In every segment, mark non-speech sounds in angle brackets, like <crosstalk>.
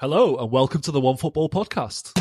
Hello, and welcome to the OneFootball Podcast.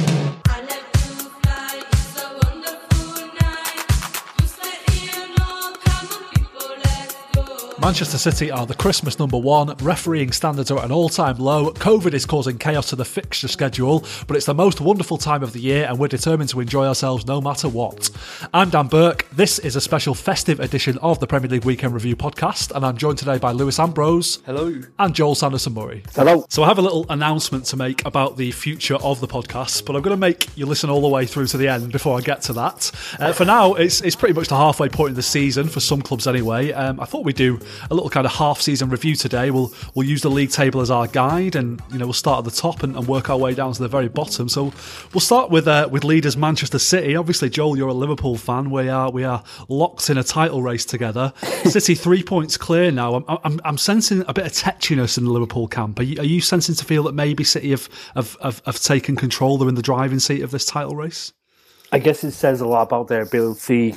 Manchester City are the Christmas number one. Refereeing standards are at an all time low. COVID is causing chaos to the fixture schedule, but it's the most wonderful time of the year, and we're determined to enjoy ourselves no matter what. I'm Dan Burke. This is a special festive edition of the Premier League Weekend Review podcast, and I'm joined today by Lewis Ambrose. Hello. And Joel Sanderson Murray. Hello. So I have a little announcement to make about the future of the podcast, but I'm going to make you listen all the way through to the end before I get to that. Uh, for now, it's it's pretty much the halfway point of the season for some clubs anyway. Um, I thought we'd do a little kind of half season review today. We'll we'll use the league table as our guide, and you know we'll start at the top and, and work our way down to the very bottom. So we'll start with uh, with leaders Manchester City. Obviously, Joel, you're a Liverpool fan. We are we are locked in a title race together. <laughs> City three points clear now. I'm, I'm I'm sensing a bit of tetchiness in the Liverpool camp. Are you, are you sensing to feel that maybe City have, have, have, have taken control? They're in the driving seat of this title race? I guess it says a lot about their ability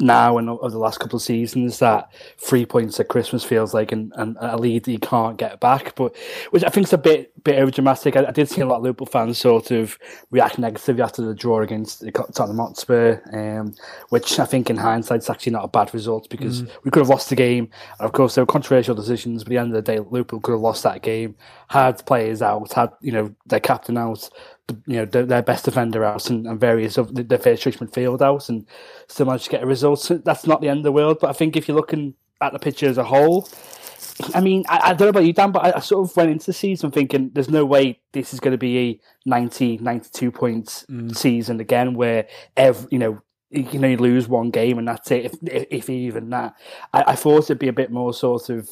now and over the last couple of seasons that three points at Christmas feels like an, an, a lead that you can't get back. But which I think is a bit bit over dramatic. I, I did see a lot of Liverpool fans sort of react negatively after the draw against Tottenham Hotspur, um, which I think in hindsight is actually not a bad result because we could have lost the game. And of course, there were controversial decisions, but at the end of the day, Liverpool could have lost that game, had players out, had you know their captain out, you know their, best defender out and, and various of the, first choice midfield out and still managed to get a result. So that's not the end of the world. But I think if you're looking at the picture as a whole, I mean, I, I don't know about you, Dan, but I, I sort of went into the season thinking there's no way this is going to be a 90, 92 points mm. season again where every, you know, you know, you lose one game and that's it, if, if, if even that. I, I thought it'd be a bit more sort of,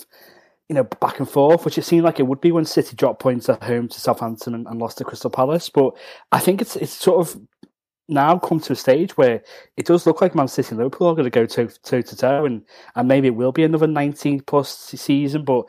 you know, back and forth, which it seemed like it would be when City dropped points at home to Southampton and, and lost to Crystal Palace. But I think it's it's sort of now come to a stage where it does look like Man City and Liverpool are going to go toe to toe, and and maybe it will be another 19 plus season, but.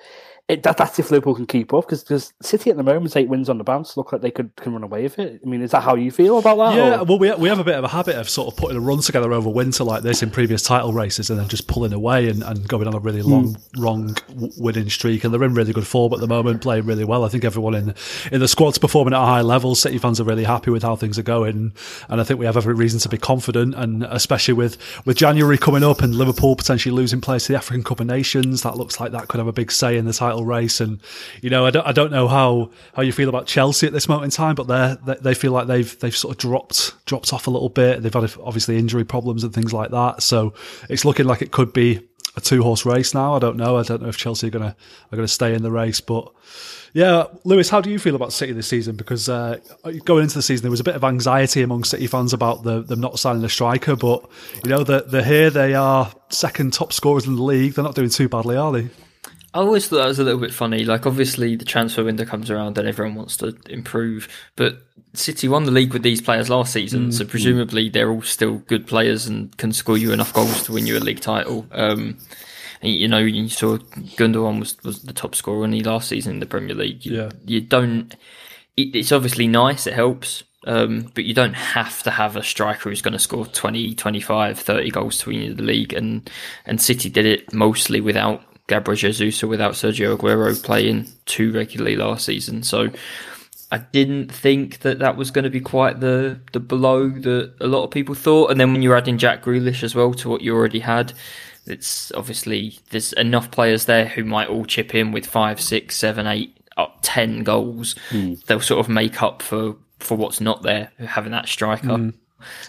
It, that, that's if Liverpool can keep up because City at the moment eight wins on the bounce look like they could can run away with it. I mean, is that how you feel about that? Yeah, or- well, we, we have a bit of a habit of sort of putting a run together over winter like this in previous title races and then just pulling away and, and going on a really hmm. long, wrong winning streak. And they're in really good form at the moment, playing really well. I think everyone in in the squad's performing at a high level. City fans are really happy with how things are going. And I think we have every reason to be confident. And especially with, with January coming up and Liverpool potentially losing place to the African Cup of Nations, that looks like that could have a big say in the title race. And, you know, I don't, I don't know how, how you feel about Chelsea at this moment in time, but they they feel like they've they've sort of dropped dropped off a little bit. They've had obviously injury problems and things like that. So it's looking like it could be a two horse race now. I don't know. I don't know if Chelsea are gonna are gonna stay in the race, but. Yeah, Lewis, how do you feel about City this season? Because uh, going into the season, there was a bit of anxiety among City fans about the, them not signing a striker. But you know, they're, they're here. They are second top scorers in the league. They're not doing too badly, are they? I always thought that was a little bit funny. Like, obviously, the transfer window comes around and everyone wants to improve. But City won the league with these players last season, so presumably they're all still good players and can score you enough goals to win you a league title. Um, and, you know, you saw Gundogan was, was the top scorer in the last season in the Premier League. You, Yeah. you don't. It, it's obviously nice, it helps. Um, but you don't have to have a striker who's going to score 20, 25, 30 goals to win you the league. And, and City did it mostly without Gabriel Jesus without Sergio Aguero playing too regularly last season. So I didn't think that that was going to be quite the, the blow that a lot of people thought. And then when you're adding Jack Grealish as well to what you already had, it's obviously there's enough players there who might all chip in with five, six, seven, eight, up ten goals. Hmm. They'll sort of make up for for what's not there having that striker, hmm.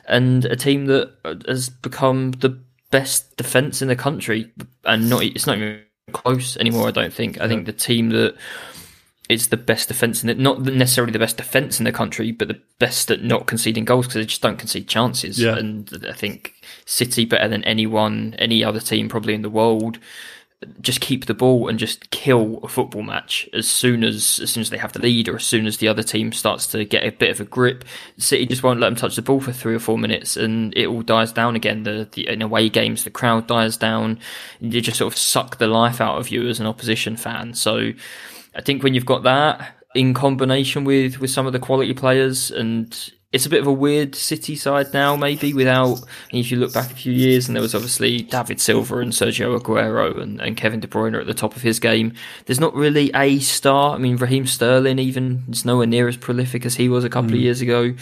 and a team that has become the best defense in the country, and not it's not even close anymore. I don't think. I think the team that is the best defense in it, not necessarily the best defense in the country, but the best at not conceding goals because they just don't concede chances. Yeah. And I think City better than anyone, any other team probably in the world. Just keep the ball and just kill a football match as soon as as soon as they have the lead or as soon as the other team starts to get a bit of a grip. City just won't let them touch the ball for three or four minutes and it all dies down again. The, the in away games, the crowd dies down. You just sort of suck the life out of you as an opposition fan. So I think when you've got that in combination with with some of the quality players and it's a bit of a weird City side now, maybe without. If you look back a few years, and there was obviously David Silva and Sergio Aguero and, and Kevin De Bruyne at the top of his game. There's not really a star. I mean, Raheem Sterling even is nowhere near as prolific as he was a couple of mm. years ago.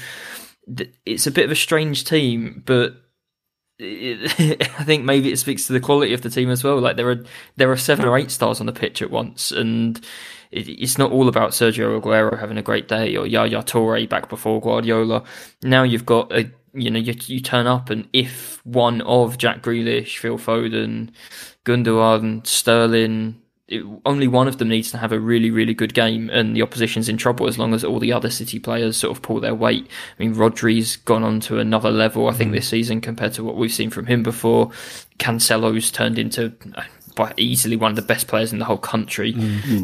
It's a bit of a strange team, but it, <laughs> I think maybe it speaks to the quality of the team as well. Like there are there are seven or eight stars on the pitch at once, and it, it's not all about Sergio Aguero having a great day or Yaya Toure back before Guardiola. Now you've got a you know you, you turn up, and if one of Jack Grealish, Phil Foden, Gundogan, Sterling. It, only one of them needs to have a really, really good game, and the opposition's in trouble as long as all the other City players sort of pull their weight. I mean, Rodri's gone on to another level, I think, mm. this season compared to what we've seen from him before. Cancelo's turned into by easily one of the best players in the whole country.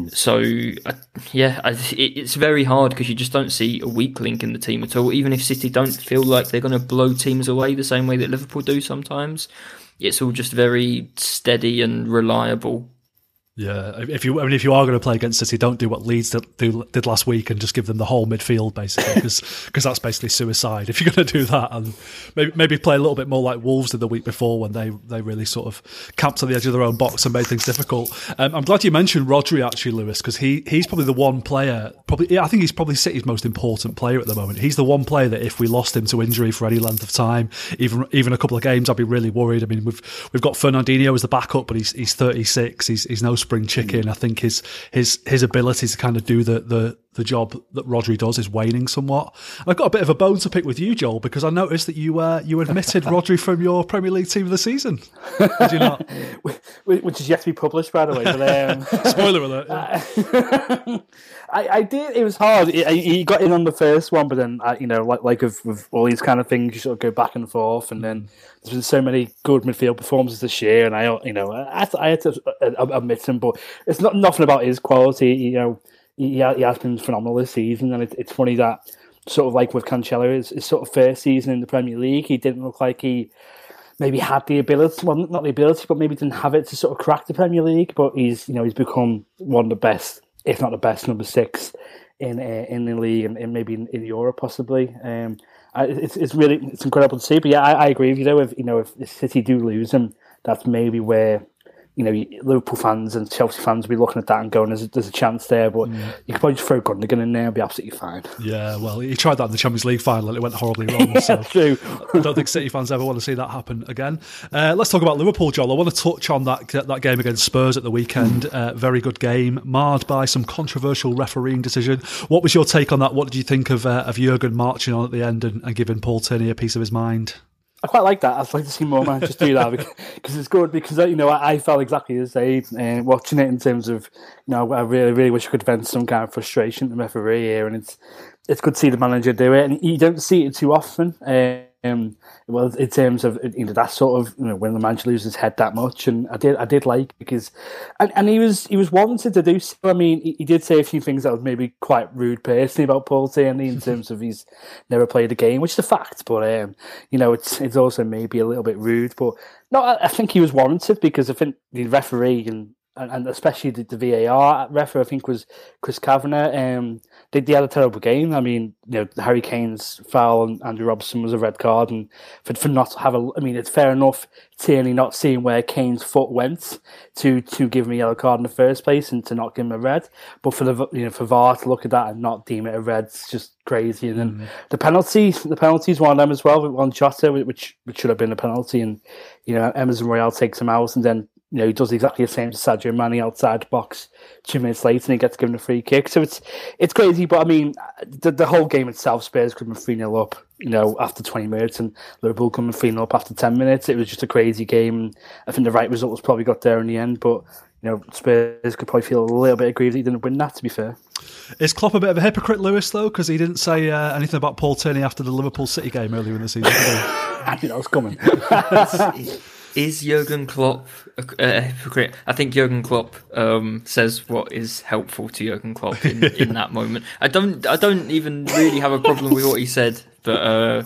So, uh, yeah, I, it, it's very hard because you just don't see a weak link in the team at all. Even if City don't feel like they're going to blow teams away the same way that Liverpool do sometimes, it's all just very steady and reliable. Yeah, if you I mean, if you are going to play against City, don't do what Leeds did, did last week and just give them the whole midfield basically, because <laughs> that's basically suicide. If you're going to do that, and maybe maybe play a little bit more like Wolves did the week before when they they really sort of camped on the edge of their own box and made things difficult. Um, I'm glad you mentioned Rodri actually, Lewis, because he he's probably the one player. Probably, yeah, I think he's probably City's most important player at the moment. He's the one player that if we lost him to injury for any length of time, even even a couple of games, I'd be really worried. I mean, we've we've got Fernandinho as the backup, but he's he's 36. He's he's no spring chicken. I think his his his ability to kind of do the the the job that Rodri does is waning somewhat. And I've got a bit of a bone to pick with you, Joel, because I noticed that you uh, you admitted <laughs> Rodri from your Premier League team of the season. Did you not? <laughs> which is yet to be published, by the way. But um, <laughs> Spoiler alert. yeah. I, I did. It was hard. He, got in on the first one, but then I, you know, like like with, with all these kind of things, you sort of go back and forth, and then there's been so many good midfield performances this year, and I, you know, I, I had to admit him, but it's not nothing about his quality. You know, he, he has been phenomenal this season, and it, it's funny that sort of like with Cancelo, his, his sort of first season in the Premier League, he didn't look like he maybe had the ability, well, not the ability, but maybe didn't have it to sort of crack the Premier League. But he's, you know, he's become one of the best, if not the best, number six in uh, in the league and, and maybe in, in Europe possibly. Um, it's it's really it's incredible to see. But yeah, I, I agree with you though. If you know if, City do lose him, that's maybe where. You know, Liverpool fans and Chelsea fans will be looking at that and going, "There's a, there's a chance there," but you could probably just throw Gundogan in there and be absolutely fine. Yeah, well, he tried that in the Champions League final and it went horribly wrong. <laughs> So That's true. I don't think City fans ever want to see that happen again. Uh, let's talk about Liverpool, Joel. I want to touch on that that game against Spurs at the weekend. Uh, very good game, marred by some controversial refereeing decision. What was your take on that? What did you think of uh, of Jurgen marching on at the end and, and giving Paul Tierney a piece of his mind? I quite like that. I'd like to see more man just do that because it's good. Because you know, I, I felt exactly the same uh, watching it in terms of you know, I really, really wish I could vent some kind of frustration to the referee here, and it's it's good to see the manager do it, and you don't see it too often. Um, well, in terms of you know that sort of you know when the manager loses his head that much, and I did I did like because, and, and he was he was wanted to do so. I mean, he, he did say a few things that was maybe quite rude personally about Paul Tierney in <laughs> terms of he's never played a game, which is a fact. But um, you know, it's it's also maybe a little bit rude. But no, I, I think he was warranted because I think the referee and and, and especially the, the VAR referee, I think was Chris Kavanagh. Um, they, they had a terrible game. I mean, you know, Harry Kane's foul and Andrew Robertson was a red card, and for for not to have a, I mean, it's fair enough. Tierney not seeing where Kane's foot went to to give him a yellow card in the first place and to not give him a red, but for the you know for VAR to look at that and not deem it a red, it's just crazy. And then mm. the penalty, the penalties one of them as well, with one Jota, which which should have been a penalty, and you know Emerson Royal takes him out, and then you know, he does exactly the same to Sadio Mane outside the box two minutes later and he gets given a free kick. So it's it's crazy, but I mean, the, the whole game itself, Spurs coming 3 0 up, you know, after 20 minutes and Liverpool coming 3 0 up after 10 minutes. It was just a crazy game. And I think the right result was probably got there in the end, but, you know, Spurs could probably feel a little bit aggrieved that he didn't win that, to be fair. Is Klopp a bit of a hypocrite, Lewis, though? Because he didn't say uh, anything about Paul Tierney after the Liverpool City game earlier in the season. <laughs> I knew that was coming. <laughs> Is Jurgen Klopp a, a hypocrite? I think Jurgen Klopp um, says what is helpful to Jurgen Klopp in, <laughs> in that moment. I don't. I don't even really have a problem with what he said, but uh,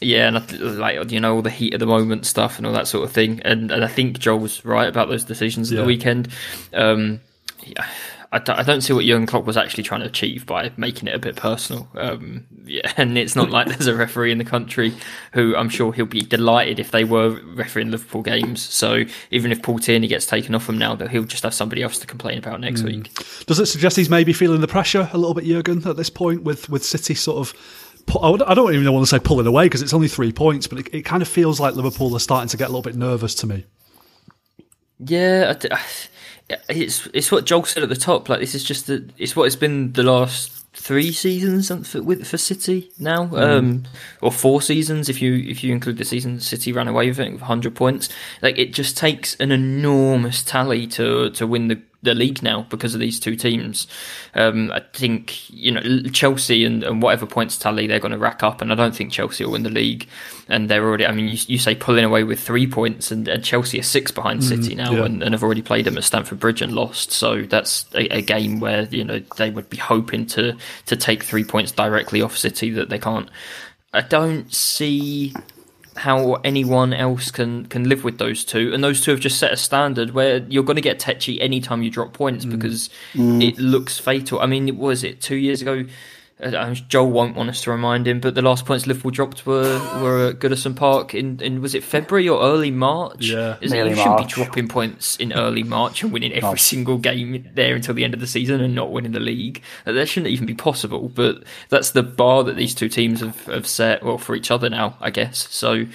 yeah, and I, like you know all the heat of the moment stuff and all that sort of thing. And, and I think Joel was right about those decisions at the weekend. Um, yeah, I I don't, see what Jurgen Klopp was actually trying to achieve by making it a bit personal. Um, yeah, <laughs> and it's not like there's a referee in the country who I'm sure he'll be delighted if they were refereeing Liverpool games. So even if Paul Tierney gets taken off him now, that he'll just have somebody else to complain about next week. Does it suggest he's maybe feeling the pressure a little bit, Jurgen, at this point with with City sort of? I don't even want to say pulling away because it's only three points, but it, it kind of feels like Liverpool are starting to get a little bit nervous to me. Yeah, I d- it's it's what Joel said at the top. Like this is just the, it's what it's been the last three seasons for, with for City now, um, or four seasons if you if you include the season City ran away with it with hundred points. Like it just takes an enormous tally to to win the the league now because of these two teams. Um, I think you know Chelsea and, and whatever points tally they're going to rack up, and I don't think Chelsea will win the league. And they're already, I mean, you, you say pulling away with three points, and, and Chelsea are six behind City now, yeah. and, and have already played them at Stamford Bridge and lost. So that's a, a game where you know they would be hoping to to take three points directly off City that they can't. I don't see how anyone else can can live with those two, and those two have just set a standard where you're going to get tetchy anytime you drop points mm. because mm. it looks fatal. I mean, was it two years ago? Uh, Joel won't want us to remind him, but the last points Liverpool dropped were were at Goodison Park in, in was it February or early March? Yeah. Is it, Nearly you shouldn't be dropping points in early March and winning every single game there until the end of the season and not winning the league. Uh, That shouldn't even be possible. But that's the bar that these two teams have, have set well for each other now, I guess. So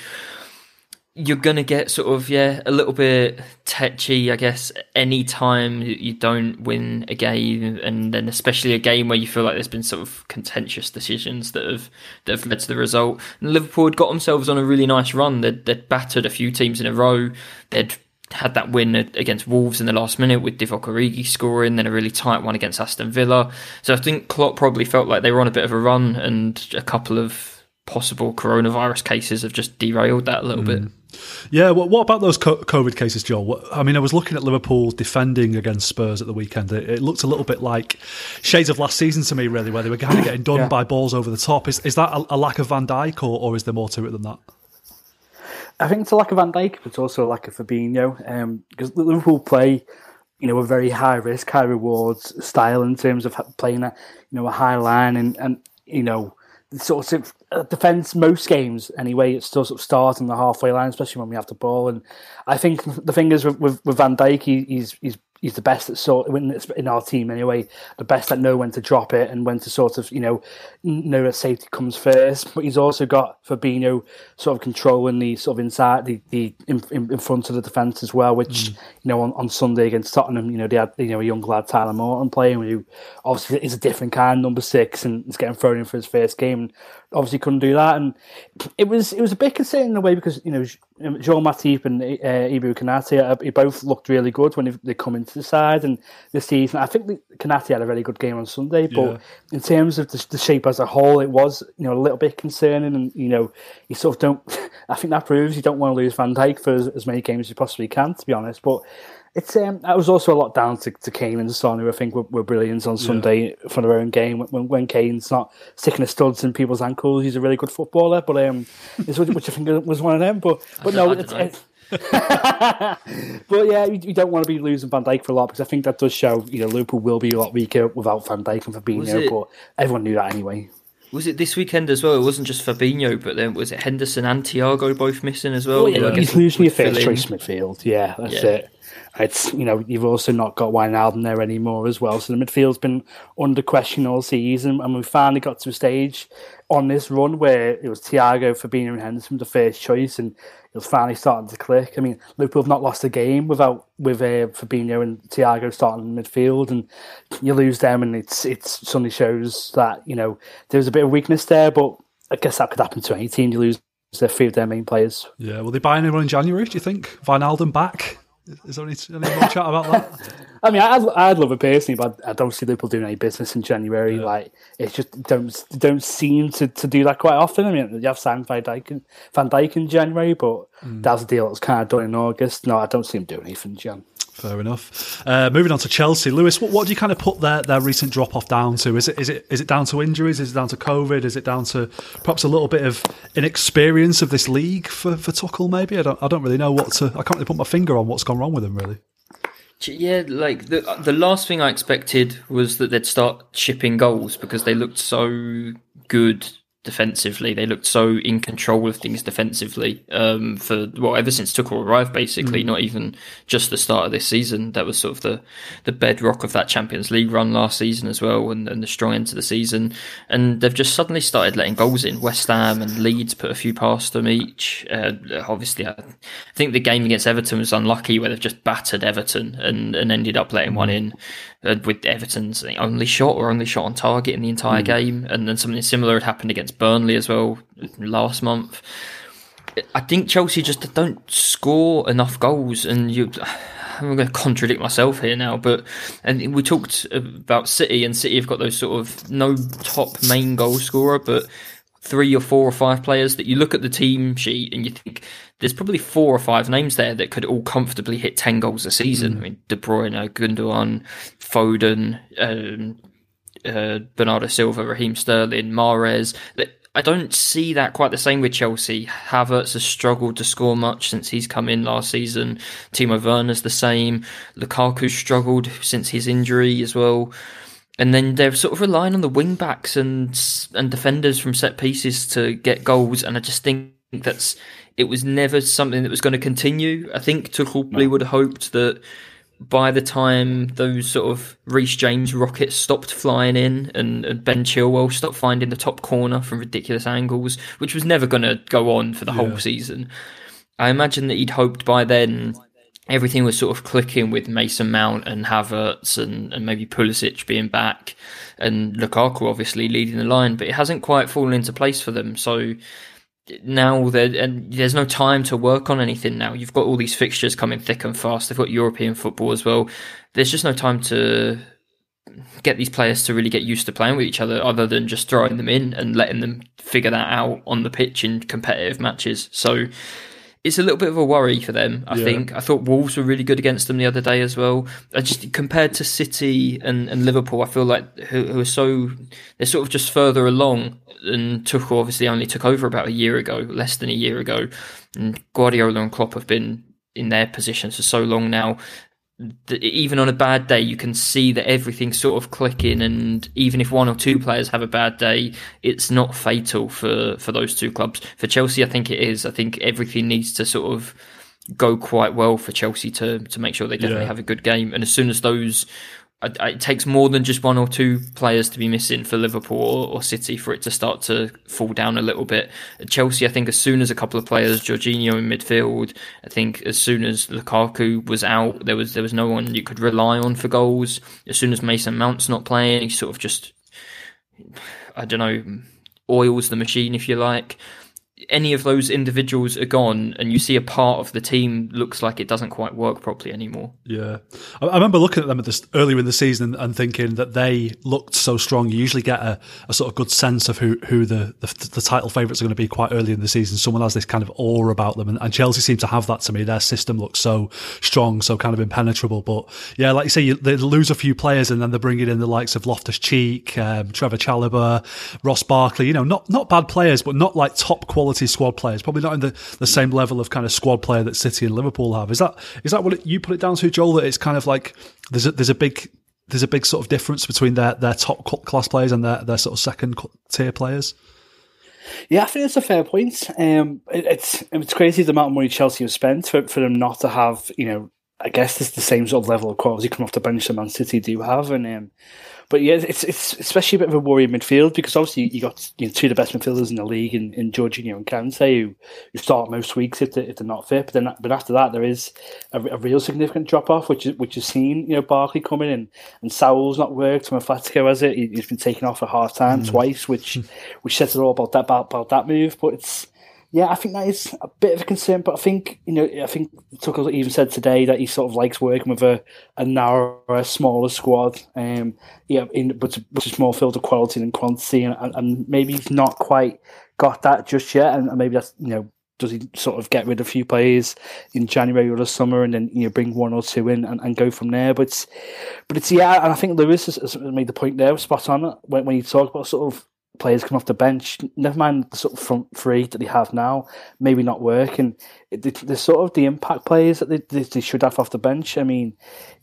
you're gonna get sort of yeah a little bit tetchy, I guess, any time you don't win a game, and then especially a game where you feel like there's been sort of contentious decisions that have that have led to the result. And Liverpool had got themselves on a really nice run. They'd, they'd battered a few teams in a row. They'd had that win against Wolves in the last minute with Divock Origi scoring, then a really tight one against Aston Villa. So I think Klopp probably felt like they were on a bit of a run, and a couple of possible coronavirus cases have just derailed that a little hmm. bit. Yeah, what, what about those COVID cases, Joel? I mean, I was looking at Liverpool defending against Spurs at the weekend. It, it looked a little bit like shades of last season to me, really, where they were kind of getting <coughs> done Yeah. by balls over the top. Is, is that a, a lack of Van Dijk, or, or is there more to it than that? I think it's a lack of Van Dijk, but it's also a lack of Fabinho. Um, because Liverpool play, you know, a very high risk, high rewards style in terms of playing a, you know, a high line and, and you know, the sort of uh, defence most games anyway. It's still sort of the halfway line, especially when we have the ball. And I think the thing is with, with, with Van Dijk, he, he's he's he's the best at sort when it's in our team anyway. The best at know when to drop it and when to sort of you know know that safety comes first. But he's also got Fabinho sort of controlling the sort of inside the the in, in, front of the defence as well. Which mm. you know on, on Sunday against Tottenham, you know they had you know a young lad Tyler Morton playing who obviously is a different kind, number six, and is getting thrown in for his first game. And obviously couldn't do that, and it was it was a bit concerning in a way because you know Joel Matip and uh, Ibou Konate uh, they both looked really good when they, they come into the side and this season. I think that Konate had a really good game on Sunday, but Yeah. in terms of the, the shape as a whole, it was you know a little bit concerning, and you know you sort of don't. <laughs> I think that proves you don't want to lose Van Dijk for as, as many games as you possibly can, to be honest, but. It's um, that was also a lot down to, to Kane and Son, who I think were, were brilliant on Sunday for their own game. When, when Kane's not sticking his studs in people's ankles, he's a really good footballer. But um, it's, which I think was one of them. But <laughs> but no, it's, it's <laughs> but yeah, you, you don't want to be losing Van Dijk for a lot because I think that does show you know Liverpool will be a lot weaker without Van Dijk and Fabinho. it- But everyone knew that anyway. Was it this weekend as well? It wasn't just Fabinho, but then was it Henderson and Thiago both missing as well? I guess He's losing your first choice midfield. Yeah, that's Yeah. it. It's you know you've also not got Wijnaldum there anymore as well. So the midfield's been under question all season, and we finally got to a stage on this run where it was Thiago, Fabinho, and Henderson the first choice, and it was finally starting to click. I mean, Liverpool have not lost a game without with uh, Fabinho and Thiago starting in midfield, and you lose them, and it's it's suddenly shows that you know there's a bit of weakness there. But I guess that could happen to any team. You lose a few of their main players. Yeah, will they buy anyone in January? Do you think Wijnaldum back? Is there any, any more chat about that? <laughs> I mean, I'd, I'd love it personally, but I don't see Liverpool doing any business in January. Like, it's just don't don't seem to, to do that quite often. I mean, you have signed Van Dijk in, Van Dijk in January, but that was a deal that was kind of done in August. No, I don't see him doing anything in Jan. Fair enough. Uh, moving on to Chelsea, Lewis. What, what do you kind of put their, their recent drop off down to? Is it is it is it down to injuries? Is it down to COVID? Is it down to perhaps a little bit of inexperience of this league for, for Tuchel? Maybe I don't I don't really know what to. I can't really put my finger on what's gone wrong with him. Really. Yeah, like the uh, the last thing I expected was that they'd start shipping goals because they looked so good defensively. They looked so in control of things defensively. Um, for well, ever since Tuchel arrived, basically, not even just the start of this season. That was sort of the the bedrock of that Champions League run last season as well, and, and the strong end to the season. And they've just suddenly started letting goals in. West Ham and Leeds put a few past them each. Uh, obviously, I think the game against Everton was unlucky, where they've just battered Everton and, and ended up letting one in uh, Uh, with Everton's only shot or only shot on target in the entire hmm. game, and then something similar had happened against Burnley as well last month. I think Chelsea just don't score enough goals, and you. <sighs> I'm going to contradict myself here now, but and we talked about City, and City have got those sort of no top main goal scorer, but three or four or five players that you look at the team sheet and you think there's probably four or five names there that could all comfortably hit 10 goals a season. I mean, De Bruyne, Gundogan, Foden, um, uh, Bernardo Silva, Raheem Sterling, Mahrez. I don't see that quite the same with Chelsea. Havertz has struggled to score much since he's come in last season. Timo Werner's the same. Lukaku's struggled since his injury as well. And then they're sort of relying on the wing backs and and defenders from set pieces to get goals. And I just think that's it was never something that was going to continue. I think Tuchel probably would have hoped that by the time those sort of Reece James rockets stopped flying in and, and Ben Chilwell stopped finding the top corner from ridiculous angles, which was never going to go on for the whole season. I imagine that he'd hoped by then everything was sort of clicking with Mason Mount and Havertz and, and maybe Pulisic being back and Lukaku obviously leading the line, but it hasn't quite fallen into place for them. So now and there's no time to work on anything now. You've got all these fixtures coming thick and fast. They've got European football as well. There's just no time to get these players to really get used to playing with each other other than just throwing them in and letting them figure that out on the pitch in competitive matches. So it's a little bit of a worry for them, I Yeah. think. I thought Wolves were really good against them the other day as well. I just compared to City and, and Liverpool, I feel like who, who are so they're sort of just further along. And Tuchel obviously only took over about a year ago, less than a year ago. And Guardiola and Klopp have been in their positions for so long now. That Even on a bad day, you can see that everything's sort of clicking. And even if one or two players have a bad day, it's not fatal for, for those two clubs. For Chelsea, I think it is. I think everything needs to sort of go quite well for Chelsea to to make sure they definitely Yeah. have a good game. And as soon as those, It takes more than just one or two players to be missing for Liverpool or, or City for it to start to fall down a little bit. Chelsea, I think as soon as a couple of players, Jorginho in midfield, I think as soon as Lukaku was out, there was there was no one you could rely on for goals. As soon as Mason Mount's not playing, he sort of just, I don't know, oils the machine if you like any of those individuals are gone and you see a part of the team looks like it doesn't quite work properly anymore. Yeah, I, I remember looking at them at this earlier in the season and thinking that they looked so strong. You usually get a, a sort of good sense of who who the the, the title favourites are going to be quite early in the season. Someone has this kind of aura about them, and, and Chelsea seem to have that to me. Their system looks so strong, so kind of impenetrable. But yeah, like you say, you, they lose a few players and then they're bringing in the likes of Loftus Cheek, um, Trevoh Chalobah, Ross Barkley. You know, not not bad players, but not like top quality squad players. Probably not in the, the same level of kind of squad player that City and Liverpool have. Is that is that what it, you put it down to, Joel? That it's kind of like there's a, there's a big there's a big sort of difference between their their top class players and their their sort of second tier players. Yeah, I think it's a fair point. Um, it, it's it's crazy the amount of money Chelsea have spent for, for them not to have, you know, I guess it's the same sort of level of quality come off the bench that Man City do have, and um, but yeah, it's it's especially a bit of a worry in midfield because obviously you got you know, two of the best midfielders in the league in, in Jorginho and Kante who, who start most weeks if, they, if they're not fit, but then but after that there is a, a real significant drop off, which is which is seen. You know, Barkley coming in and Saul's not worked. From Atletico has it. He, he's been taken off at half time hmm. twice, which hmm. which says it all about that about, about that move. But it's yeah, I think that is a bit of a concern, but I think you know, I think Tuchel even said today that he sort of likes working with a, a narrower, smaller squad. Um, yeah, in but is more filled with quality than quantity, and, and, maybe he's not quite got that just yet, and, maybe that's you know. Does he sort of get rid of a few players in January or the summer, and then you know bring one or two in and, and go from there? But it's, but it's yeah, and I think Lewis has, has made the point there, spot on when when he talked about sort of players come off the bench. Never mind the sort of front three that they have now, maybe not work. And the, the sort of the impact players that they, they, should have off the bench. I mean,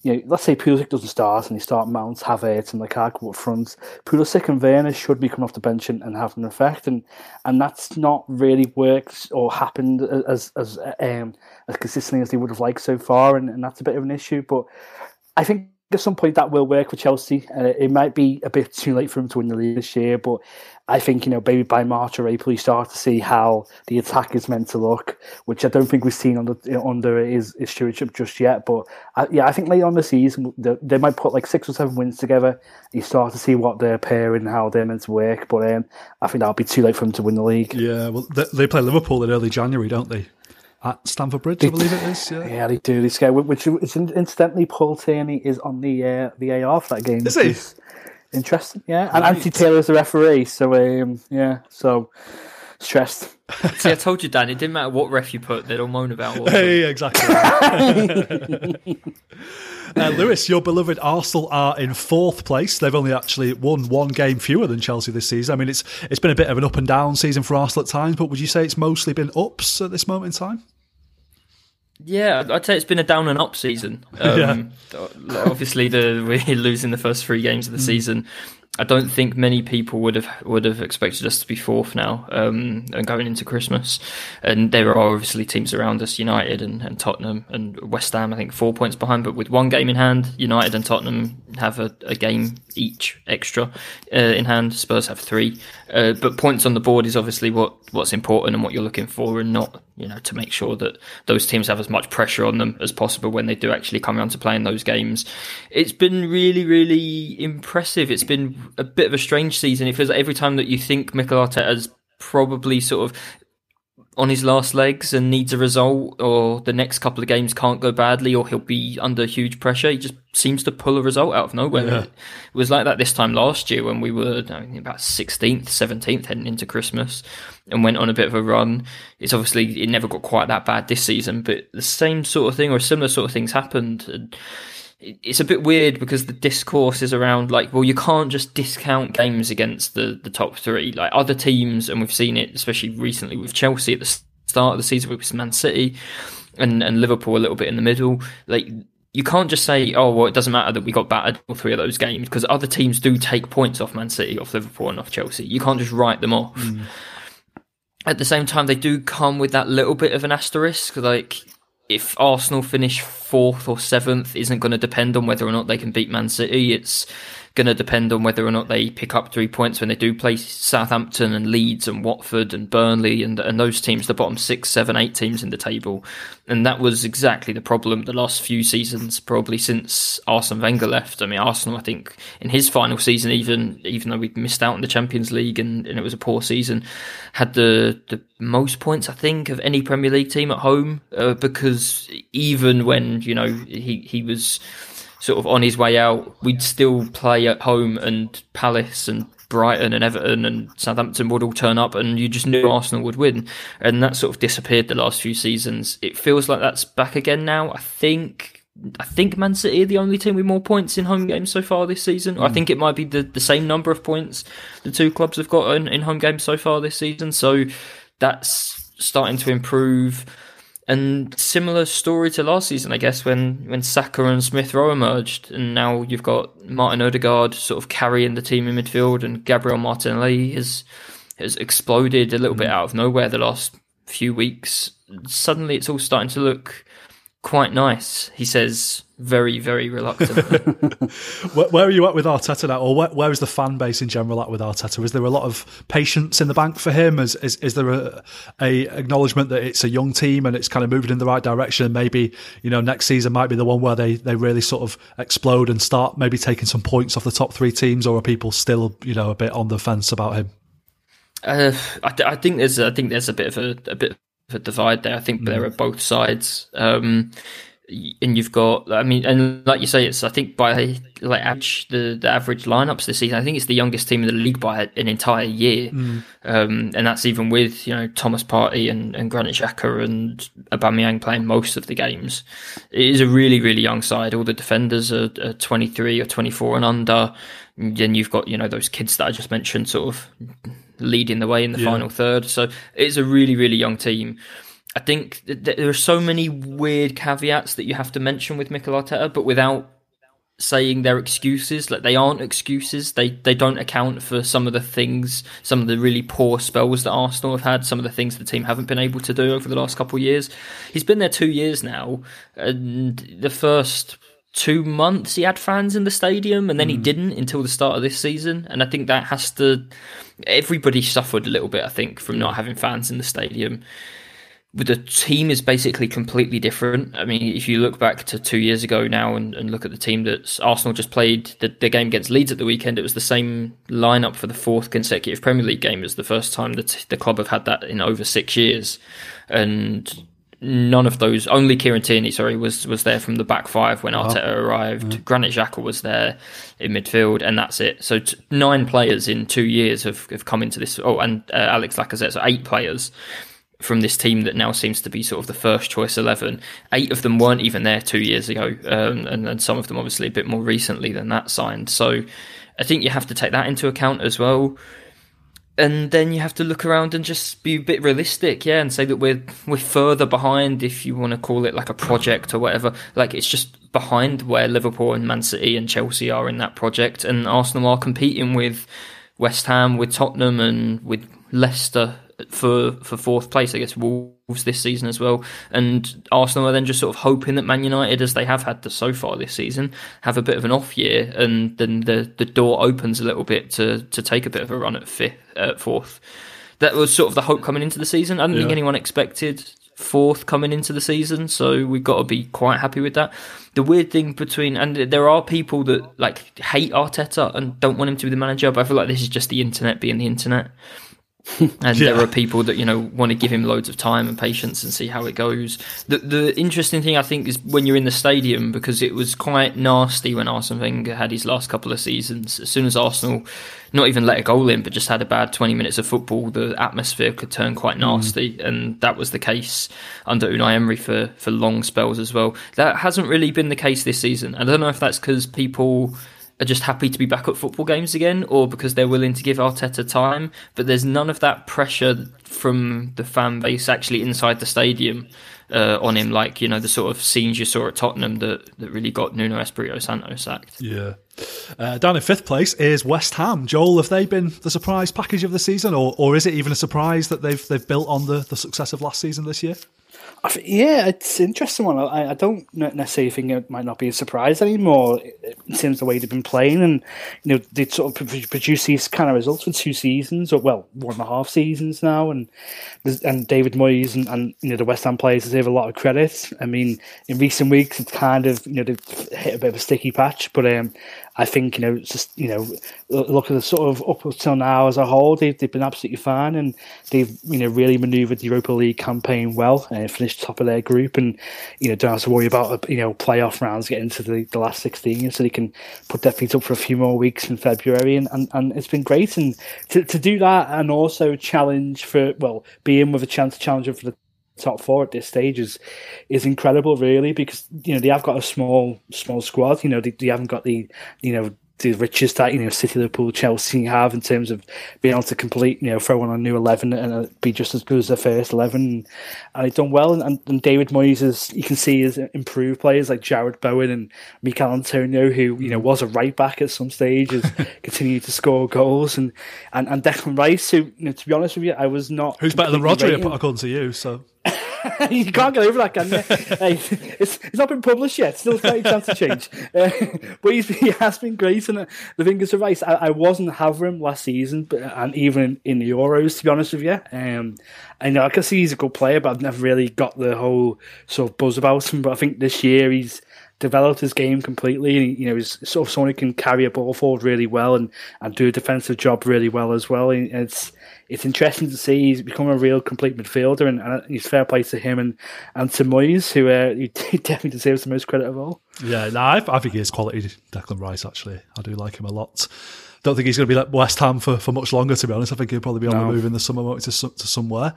you know, let's say Pulisic doesn't start and they start Mount, Havertz, and Lukaku up front. Pulisic and Werner should be coming off the bench and, and have an effect, and and that's not really worked or happened as as um, as consistently as they would have liked so far, and, and that's a bit of an issue. But I think at some point that will work for Chelsea. Uh, it might be a bit too late for them to win the league this year, but I think you know maybe by March or April you start to see how the attack is meant to look, which I don't think we've seen under under his, his stewardship just yet. But uh, yeah, I think later on the season they, might put like six or seven wins together. You start to see what they're pairing and how they're meant to work. But um, I think that'll be too late for them to win the league. Yeah, well, they, they play Liverpool in early January, don't they? At Stamford Bridge, I believe it is. Yeah. Yeah, they do. They scare. Which is incidentally, Paul Tierney is on the uh, the AR for that game. Is he? is Interesting. Yeah, and Right. Anthony Taylor's the referee. So um, yeah, so stressed. <laughs> See, I told you, Dan. It didn't matter what ref you put; they'd all moan about. What <laughs> Hey, exactly. <laughs> uh, Lewis, your beloved Arsenal are in fourth place. They've only actually won one game fewer than Chelsea this season. I mean, it's it's been a bit of an up and down season for Arsenal at times, but would you say it's mostly been ups at this moment in time? Yeah, I'd say it's been a down and up season. <laughs> Um, Obviously, the, we're losing the first three games of the season. I don't think many people would have would have expected us to be fourth now um, and going into Christmas. And there are obviously teams around us, United and, and Tottenham and West Ham. I think four points behind, but with one game in hand, United and Tottenham have a, a game each extra uh, in hand. Spurs have three, uh, but points on the board is obviously what what's important and what you're looking for, and not you know to make sure that those teams have as much pressure on them as possible when they do actually come around to playing those games. It's been really, really impressive. It's been a bit of a strange season. It feels like every time that you think Mikel Arteta's probably sort of on his last legs and needs a result, or the next couple of games can't go badly, or he'll be under huge pressure. He just seems to pull a result out of nowhere. Yeah. It was like that this time last year when we were I think, about 16th, 17th heading into Christmas and went on a bit of a run. It's obviously, it never got quite that bad this season, but the same sort of thing or similar sort of things happened. And it's a bit weird because the discourse is around like, well, you can't just discount games against the, the top three. Like other teams, and we've seen it, especially recently with Chelsea at the start of the season with Man City and, and Liverpool a little bit in the middle. Like, you can't just say, oh, well, it doesn't matter that we got battered all three of those games because other teams do take points off Man City, off Liverpool, and off Chelsea. You can't just write them off. Mm. At the same time, they do come with that little bit of an asterisk. Like, if Arsenal finish fourth or seventh, isn't going to depend on whether or not they can beat Man City. It's going to depend on whether or not they pick up three points when they do play Southampton and Leeds and Watford and Burnley and and those teams, the bottom six, seven, eight teams in the table. And that was exactly the problem the last few seasons, probably since Arsene Wenger left. I mean, Arsenal, I think, in his final season, even even though we missed out in the Champions League and, and it was a poor season, had the the most points I think of any Premier League team at home uh, because even when you know he he was sort of on his way out, we'd still play at home and Palace and Brighton and Everton and Southampton would all turn up and you just knew Arsenal would win. And that sort of disappeared the last few seasons. It feels like that's back again now. I think I think Man City are the only team with more points in home games so far this season. I hmm. think it might be the, the same number of points the two clubs have got in, in home games so far this season. So that's starting to improve. And similar story to last season, I guess, when, when Saka and Smith Rowe emerged, and now you've got Martin Odegaard sort of carrying the team in midfield, and Gabriel Martinelli has has exploded a little bit mm. out of nowhere the last few weeks. Suddenly, it's all starting to look quite nice. He says, very, very reluctantly. <laughs> Where, where are you at with Arteta now, or where, where is the fan base in general at with Arteta? Is there a lot of patience in the bank for him? Is is, is there a, a acknowledgement that it's a young team and it's kind of moving in the right direction? And maybe you know next season might be the one where they, they really sort of explode and start maybe taking some points off the top three teams, or are people still you know a bit on the fence about him? Uh, I, th- I think there's I think there's a bit of a, a bit of a divide there. I think there are both sides, um, y- and you've got I mean, and like you say, it's I think by like average the, the average lineups this season, I think it's the youngest team in the league by an entire year, um, and that's even with you know Thomas Partey and, and Granit Xhaka and Aubameyang playing most of the games. It is a really really young side. All the defenders are, are 23 or 24 and under. then you've got you know those kids that I just mentioned, sort of leading the way in the Yeah. final third. So it's a really really young team. I think th- th- there are so many weird caveats that you have to mention with Mikel Arteta, but without saying their excuses. Like they aren't excuses. They they don't account for some of the things, some of the really poor spells that Arsenal have had, some of the things the team haven't been able to do over the last couple of years. He's been there two years now, and the first two months he had fans in the stadium and then he mm. didn't until the start of this season and i think that has to everybody suffered a little bit i think from not having fans in the stadium the team is basically completely different. I mean, if you look back to two years ago now and, and look at the team that Arsenal just played, the, the game against Leeds at the weekend, it was the same lineup for the fourth consecutive Premier League game. It was the first time that the club have had that in over six years. And none of those, only Kieran Tierney, sorry, was, was there from the back five when Arteta arrived. Granit Xhaka was there in midfield, and that's it. So t- nine players in two years have, have come into this. Oh, and uh, Alex Lacazette, so eight players from this team that now seems to be sort of the first choice 11. Eight of them weren't even there two years ago, um, and, and some of them obviously a bit more recently than that signed. So I think you have to take that into account as well. And then you have to look around and just be a bit realistic, yeah, and say that we're we're further behind, if you want to call it like a project or whatever. Like it's just behind where Liverpool and Man City and Chelsea are in that project, and Arsenal are competing with West Ham, with Tottenham, and with Leicester for for fourth place. I guess Wolves this season as well, and Arsenal are then just sort of hoping that Man United, as they have had the, so far this season, have a bit of an off year, and then the the door opens a little bit to to take a bit of a run at fifth, uh, fourth. That was sort of the hope coming into the season. I don't think anyone expected fourth coming into the season, so we've got to be quite happy with that. The weird thing between and there are people that like hate Arteta and don't want him to be the manager, but I feel like this is just the internet being the internet. And Yeah. there are people that you know want to give him loads of time and patience and see how it goes. The the interesting thing I think is when you're in the stadium because it was quite nasty when Arsene Wenger had his last couple of seasons. As soon as Arsenal not even let a goal in, but just had a bad 20 minutes of football, the atmosphere could turn quite mm. nasty, and that was the case under Unai Emery for for long spells as well. That hasn't really been the case this season. I don't know if that's because people are just happy to be back at football games again, or because they're willing to give Arteta time. But there's none of that pressure from the fan base actually inside the stadium uh, on him, like you know the sort of scenes you saw at Tottenham that that really got Nuno Espirito Santo sacked. Yeah. Uh, down in fifth place is West Ham. Joel, have they been the surprise package of the season, or, or is it even a surprise that they've they've built on the, the success of last season this year? Th- yeah, it's interesting one. I, I don't necessarily think it might not be a surprise anymore. It seems the way they've been playing, and you know they sort of produce these kind of results for two seasons, or well, one and a half seasons now. And and David Moyes and, and you know the West Ham players deserve a lot of credit. I mean, in recent weeks, it's kind of you know they've hit a bit of a sticky patch, but um, I think you know just you know look at the sort of up until now as a whole, they've, they've been absolutely fine, and they've you know really manoeuvred the Europa League campaign well and finished top of their group, and you know don't have to worry about uh, you know playoff rounds getting into the, the last sixteen, so they can put their feet up for a few more weeks in February, and, and, and it's been great, and to to do that and also challenge for well be in with a chance to challenge for the top four at this stage is is incredible really because you know they have got a small small squad. You know they, they haven't got the you know the riches that you know City, Liverpool, Chelsea have in terms of being able to complete you know throw on a new eleven and uh, be just as good as their first eleven, and they've done well. And, and David Moyes is you can see has improved players like Jarrod Bowen and Michail Antonio, who you know was a right back at some stage, has <laughs> continued to score goals, and and and Declan Rice, who you know, to be honest with you, I was not Who's better than Rodri, rating- according to you? So <laughs> <laughs> you can't get over that, can you? <laughs> hey, it's, it's not been published yet. Still plenty of chance to change. Uh, <laughs> but he's, he has been great, and uh, the thing is, right. I, I wasn't having him last season, but and even in the Euros, to be honest with you. Um, I know I can see he's a good player, but I've never really got the whole sort of buzz about him. But I think this year he's developed his game completely. And, you know, he's sort of someone who can carry a ball forward really well and, and do a defensive job really well as well. It's it's interesting to see he's become a real complete midfielder, and, and he's fair play to him and and to Moyes, who uh, <laughs> he definitely deserves the most credit of all. yeah, no, I, I think he is quality. Declan Rice, actually, I do like him a lot. don't think he's going to be at West Ham for, for much longer. To be honest, I think he'll probably be on No. the move in the summer to to somewhere.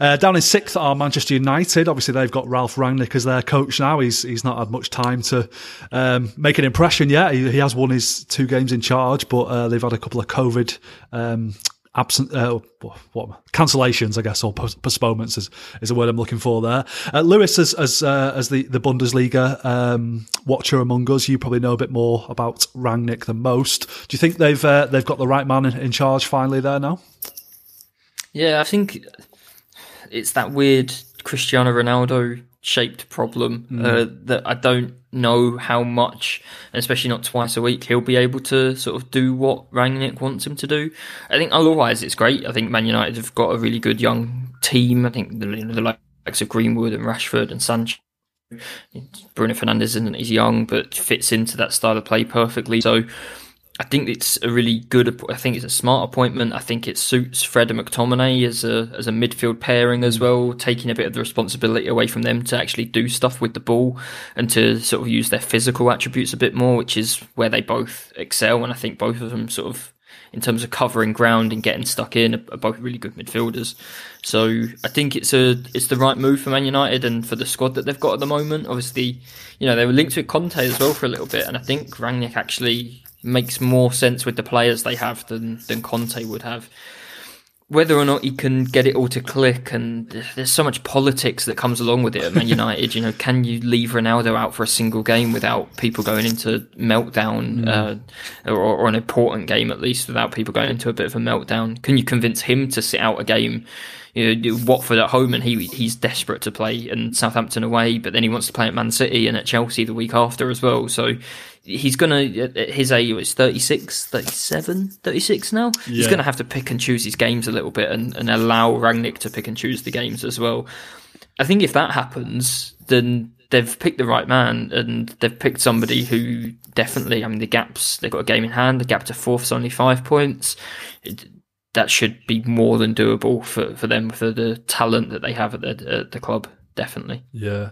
Uh, down in sixth are Manchester United. Obviously, they've got Ralf Rangnick as their coach now. He's he's not had much time to um, make an impression yet. He, he has won his two games in charge, but uh, they've had a couple of COVID. Um, Absent, uh, what cancellations, I guess, or post- postponements is, is word I'm looking for there. Uh, Lewis, as as uh, as the the Bundesliga um, watcher among us, you probably know a bit more about Rangnick than most. Do you think they've uh, they've got the right man in, in charge finally there now? Yeah, I think it's that weird Cristiano Ronaldo shaped problem uh, that I don't know how much, and especially not twice a week, he'll be able to sort of do what Rangnick wants him to do. I think otherwise it's great. I think Man United have got a really good young team. I think the, the likes of Greenwood and Rashford and Sancho. Bruno Fernandes isn't he's young, but fits into that style of play perfectly. So I think it's a really good. I think it's a smart appointment. I think it suits Fred and McTominay as a as a midfield pairing as mm. well, taking a bit of the responsibility away from them to actually do stuff with the ball and to sort of use their physical attributes a bit more, which is where they both excel. And I think both of them sort of. In terms of covering ground and getting stuck in, are both really good midfielders. So I think it's a it's the right move for Man United and for the squad that they've got at the moment. Obviously, you know they were linked with Conte as well for a little bit, and I think Rangnick actually makes more sense with the players they have than than Conte would have. Whether or not he can get it all to click, and there's so much politics that comes along with it at Man <laughs> United. you know, can you leave Ronaldo out for a single game without people going into meltdown, uh, or, or an important game at least without people going into a bit of a meltdown? Can you convince him to sit out a game? You know, Watford at home, and he he's desperate to play, and Southampton away, but then he wants to play at Man City and at Chelsea the week after as well. So he's gonna at his age is 36 37 36 now? He's gonna have to pick and choose his games a little bit and, and allow Rangnick to pick and choose the games as well. I think if that happens then they've picked the right man and they've picked somebody who definitely I mean the gaps they've got a game in hand the gap to fourth is only five points. It, that should be more than doable for, for them for the talent that they have at the, at the club definitely Yeah.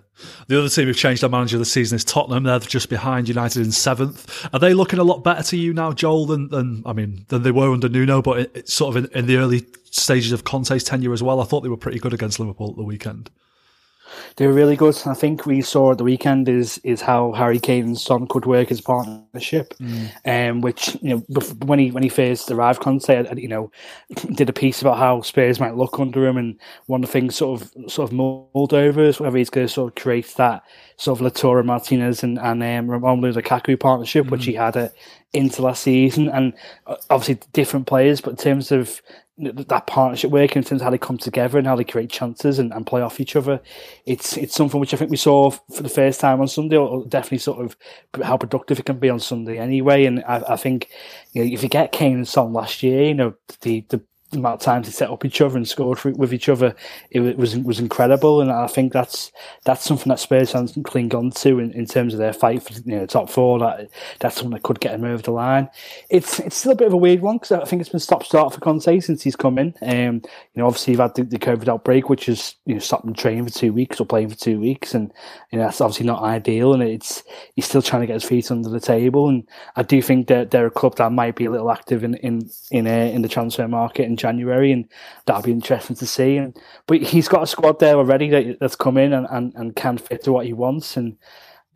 The other team who've changed their manager this season is Tottenham. They're just behind United in seventh. Are they looking a lot better to you now, Joel, than, than I mean, than they were under Nuno, but it, it's sort of in, in the early stages of Conte's tenure as well? I thought they were pretty good against Liverpool at the weekend. They were really good. I think we saw at the weekend is is how Harry Kane and Son could work as partnership, um, which you know when he when he first arrived, Conte, you know, <laughs> did a piece about how Spurs might look under him, and one of the things sort of sort of mulled over is whether he's going to sort of create that sort of Lautaro Martinez and and um, Romelu Lukaku partnership, which he had at Inter last season, and uh, obviously different players, but in terms of that partnership working in terms of how they come together and how they create chances and, and play off each other. It's it's something which I think we saw for the first time on Sunday, or definitely sort of how productive it can be on Sunday anyway. And I, I think you know, if you get Kane and Son last year, you know the the amount of times they set up each other and scored with each other, it was was incredible. And I think that's that's something that Spurs fans can cling on to in, in terms of their fight for you know top four. That that's something that could get them over the line. It's it's still a bit of a weird one because I think it's been stop start for Conte since he's come in. Um, you know, obviously you've had the, the COVID outbreak, which has you know stopped him training for two weeks or playing for two weeks, and you know that's obviously not ideal. And it's he's still trying to get his feet under the table. And I do think that they're a club that might be a little active in in in, uh, in the transfer market in January, and that'll be interesting to see. And but he's got a squad there already that, that's come in and, and, and can fit to what he wants. And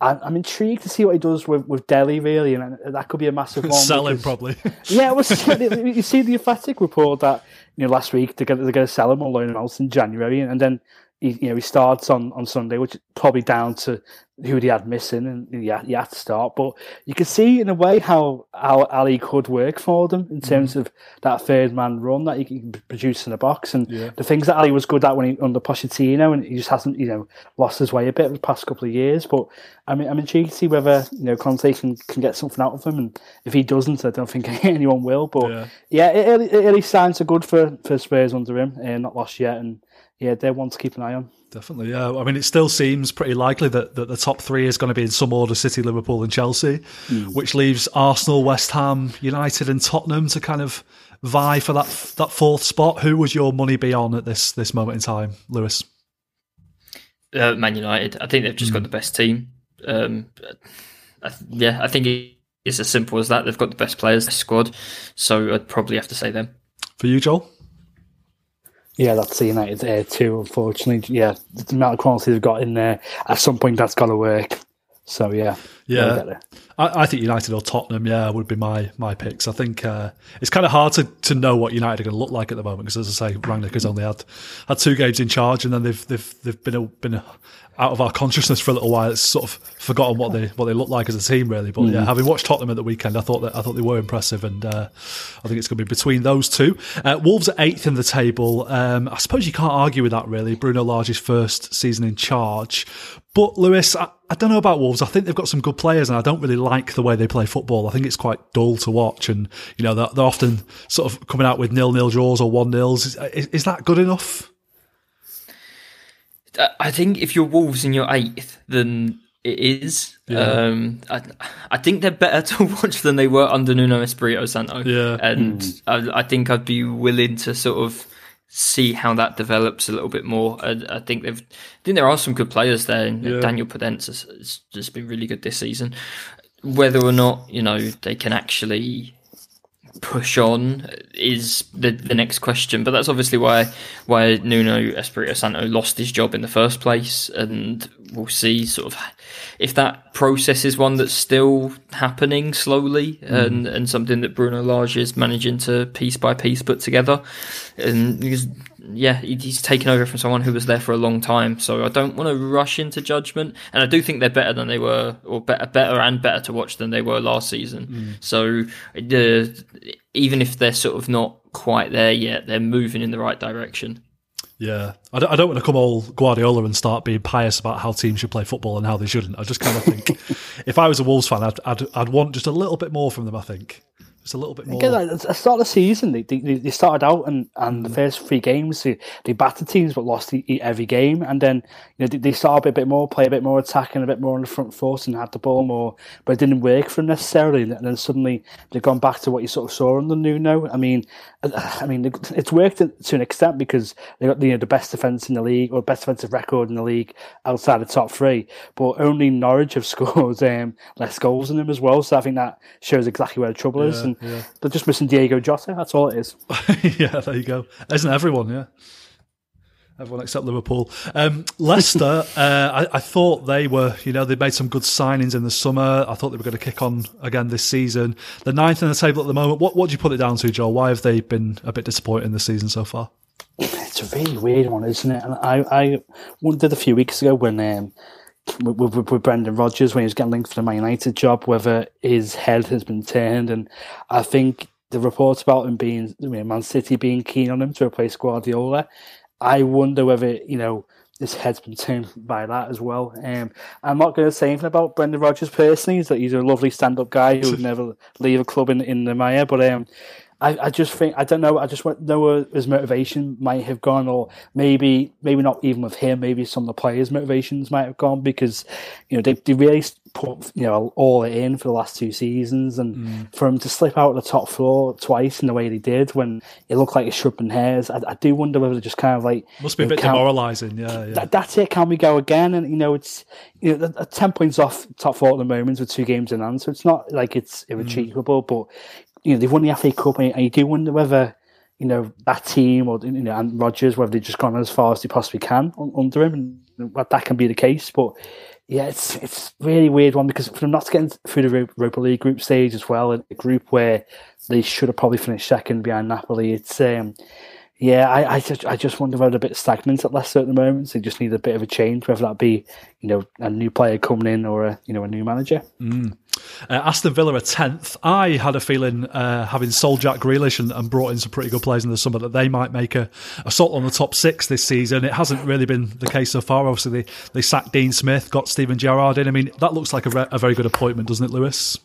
I'm, I'm intrigued to see what he does with, with Dele, really, and that could be a massive <laughs> one. Sell him probably. <laughs> yeah, <laughs> you see the Athletic report that you know last week they're going they're going to sell him or loan him out in January, and, and then he you know he starts on, on Sunday, which is probably down to who he had missing, and yeah, he had to start. But you can see in a way how how Alli could work for them in terms of that third man run that he can produce in the box, and Yeah. the things that Alli was good at when he under Pochettino, and he just hasn't you know lost his way a bit in the past couple of years. But I mean, I'm intrigued to see whether you know Conte can, can get something out of him, and if he doesn't, I don't think <laughs> anyone will. But Yeah. yeah, early, early signs are good for, for Spurs under him, uh, not lost yet, and yeah, they're one to keep an eye on. Definitely, yeah. I mean, it still seems pretty likely that, that the top three is going to be in some order City, Liverpool, and Chelsea, which leaves Arsenal, West Ham, United, and Tottenham to kind of vie for that that fourth spot. Who would your money be on at this this moment in time, Lewis? uh, Man United. I think they've just got the best team. Um, I, th- yeah, I think it's as simple as that. They've got the best players the squad, so I'd probably have to say them. For you, Joel? Yeah, that's the United uh, too. Unfortunately, yeah, the amount of quality they've got in there. At some point, that's got to work. So yeah, Yeah. they'll get there. I, I think United or Tottenham, yeah, would be my my picks. I think uh, it's kind of hard to, to know what United are going to look like at the moment because, as I say, Rangnick has only had had two games in charge, and then they've they've they've been a, been a, out of our consciousness for a little while. It's sort of forgotten what they what they look like as a team, really. But yeah, having watched Tottenham at the weekend, I thought that I thought they were impressive, and uh, I think it's going to be between those two. Uh, Wolves are eighth in the table. Um, I suppose you can't argue with that, really. Bruno Lage's first season in charge. But Lewis, I, I don't know about Wolves. I think they've got some good players, and I don't really like the way they play football. I think it's quite dull to watch, and you know they're, they're often sort of coming out with nil nil draws or one nils. Is, is, is that good enough? I think if you're Wolves in your eighth, then it is. Um, I, I think they're better <laughs> to watch than they were under Nuno Espirito Santo. Yeah. and I, I think I'd be willing to sort of see how that develops a little bit more. I, I think they've, I think there are some good players there. Yeah. Daniel Podence has, has just been really good this season. Whether or not you know they can actually push on is the the next question. But that's obviously why why Nuno Espirito Santo lost his job in the first place, and we'll see sort of if that process is one that's still happening slowly, mm. and and something that Bruno Lage is managing to piece by piece put together, and because yeah, he's taken over from someone who was there for a long time. So I don't want to rush into judgment, and I do think they're better than they were, or better, better and better to watch than they were last season. So uh, even if they're sort of not quite there yet, they're moving in the right direction. Yeah, I don't, I don't want to come all Guardiola and start being pious about how teams should play football and how they shouldn't. I just kind of think <laughs> if I was a Wolves fan, I'd, I'd I'd want just a little bit more from them. I think just a little bit more. Again, like, at the start of the season, they, they, they started out and, and the first three games they, they battered teams but lost every game, and then you know they, they started a bit more, play a bit more attacking, a bit more on the front foot, and had the ball more, but it didn't work for them necessarily. And then suddenly they've gone back to what you sort of saw under Nuno. I mean, I mean it's worked to an extent because they got you know the best defense in the league or best defensive record in the league outside the top three, but only Norwich have <laughs> scored um, less goals than them as well. So I think that shows exactly where the trouble is, and yeah. they're just missing Diego Jota. That's all it is. <laughs> yeah, there you go. Isn't everyone? Yeah. Everyone except Liverpool. Um, Leicester, <laughs> uh, I, I thought they were, you know, they made some good signings in the summer. I thought they were going to kick on again this season. The ninth in the table at the moment. What, what do you put it down to, Joel? Why have they been a bit disappointing this season so far? It's a really weird one, isn't it? And I, I wondered a few weeks ago when um, with, with, with Brendan Rodgers when he was getting linked for the Man United job, whether his head has been turned. And I think the reports about him being, I mean, Man City being keen on him to replace Guardiola, I wonder whether you know his head's been turned by that as well. Um, I'm not going to say anything about Brendan Rodgers personally. He's, he's a lovely stand-up guy who would <laughs> never leave a club in in the mire. But um, I, I just think I don't know. I just want to know where his motivation might have gone, or maybe maybe not even with him. Maybe some of the players' motivations might have gone because you know they, they really put you know all it in for the last two seasons, and mm. for him to slip out of the top floor twice in the way they did when it looked like should have hairs. I, I do wonder whether they're just kind of like Must be a know, bit demoralising. Yeah, yeah. that, that's it. Can we go again? And you know, it's you know, ten points off top four at the moment with two games in hand, so it's not like it's mm. irretrievable. But you know, they've won the FA Cup, and you do wonder whether you know that team or you know and Rodgers whether they've just gone as far as they possibly can un- under him, and that can be the case. But yeah, it's it's really weird one because for them not to get through the Ro- Europa League group stage as well, a group where they should have probably finished second behind Napoli, it's. um yeah, I, I just I just wonder whether they're a bit stagnant at Leicester at the moment. So they just need a bit of a change, whether that be you know a new player coming in or a you know a new manager. Uh, Aston Villa are tenth. I had a feeling, uh, having sold Jack Grealish and, and brought in some pretty good players in the summer, that they might make a assault on the top six this season. It hasn't really been the case so far. Obviously, they, they sacked Dean Smith, got Steven Gerrard in. I mean, that looks like a, re- a very good appointment, doesn't it, Lewis?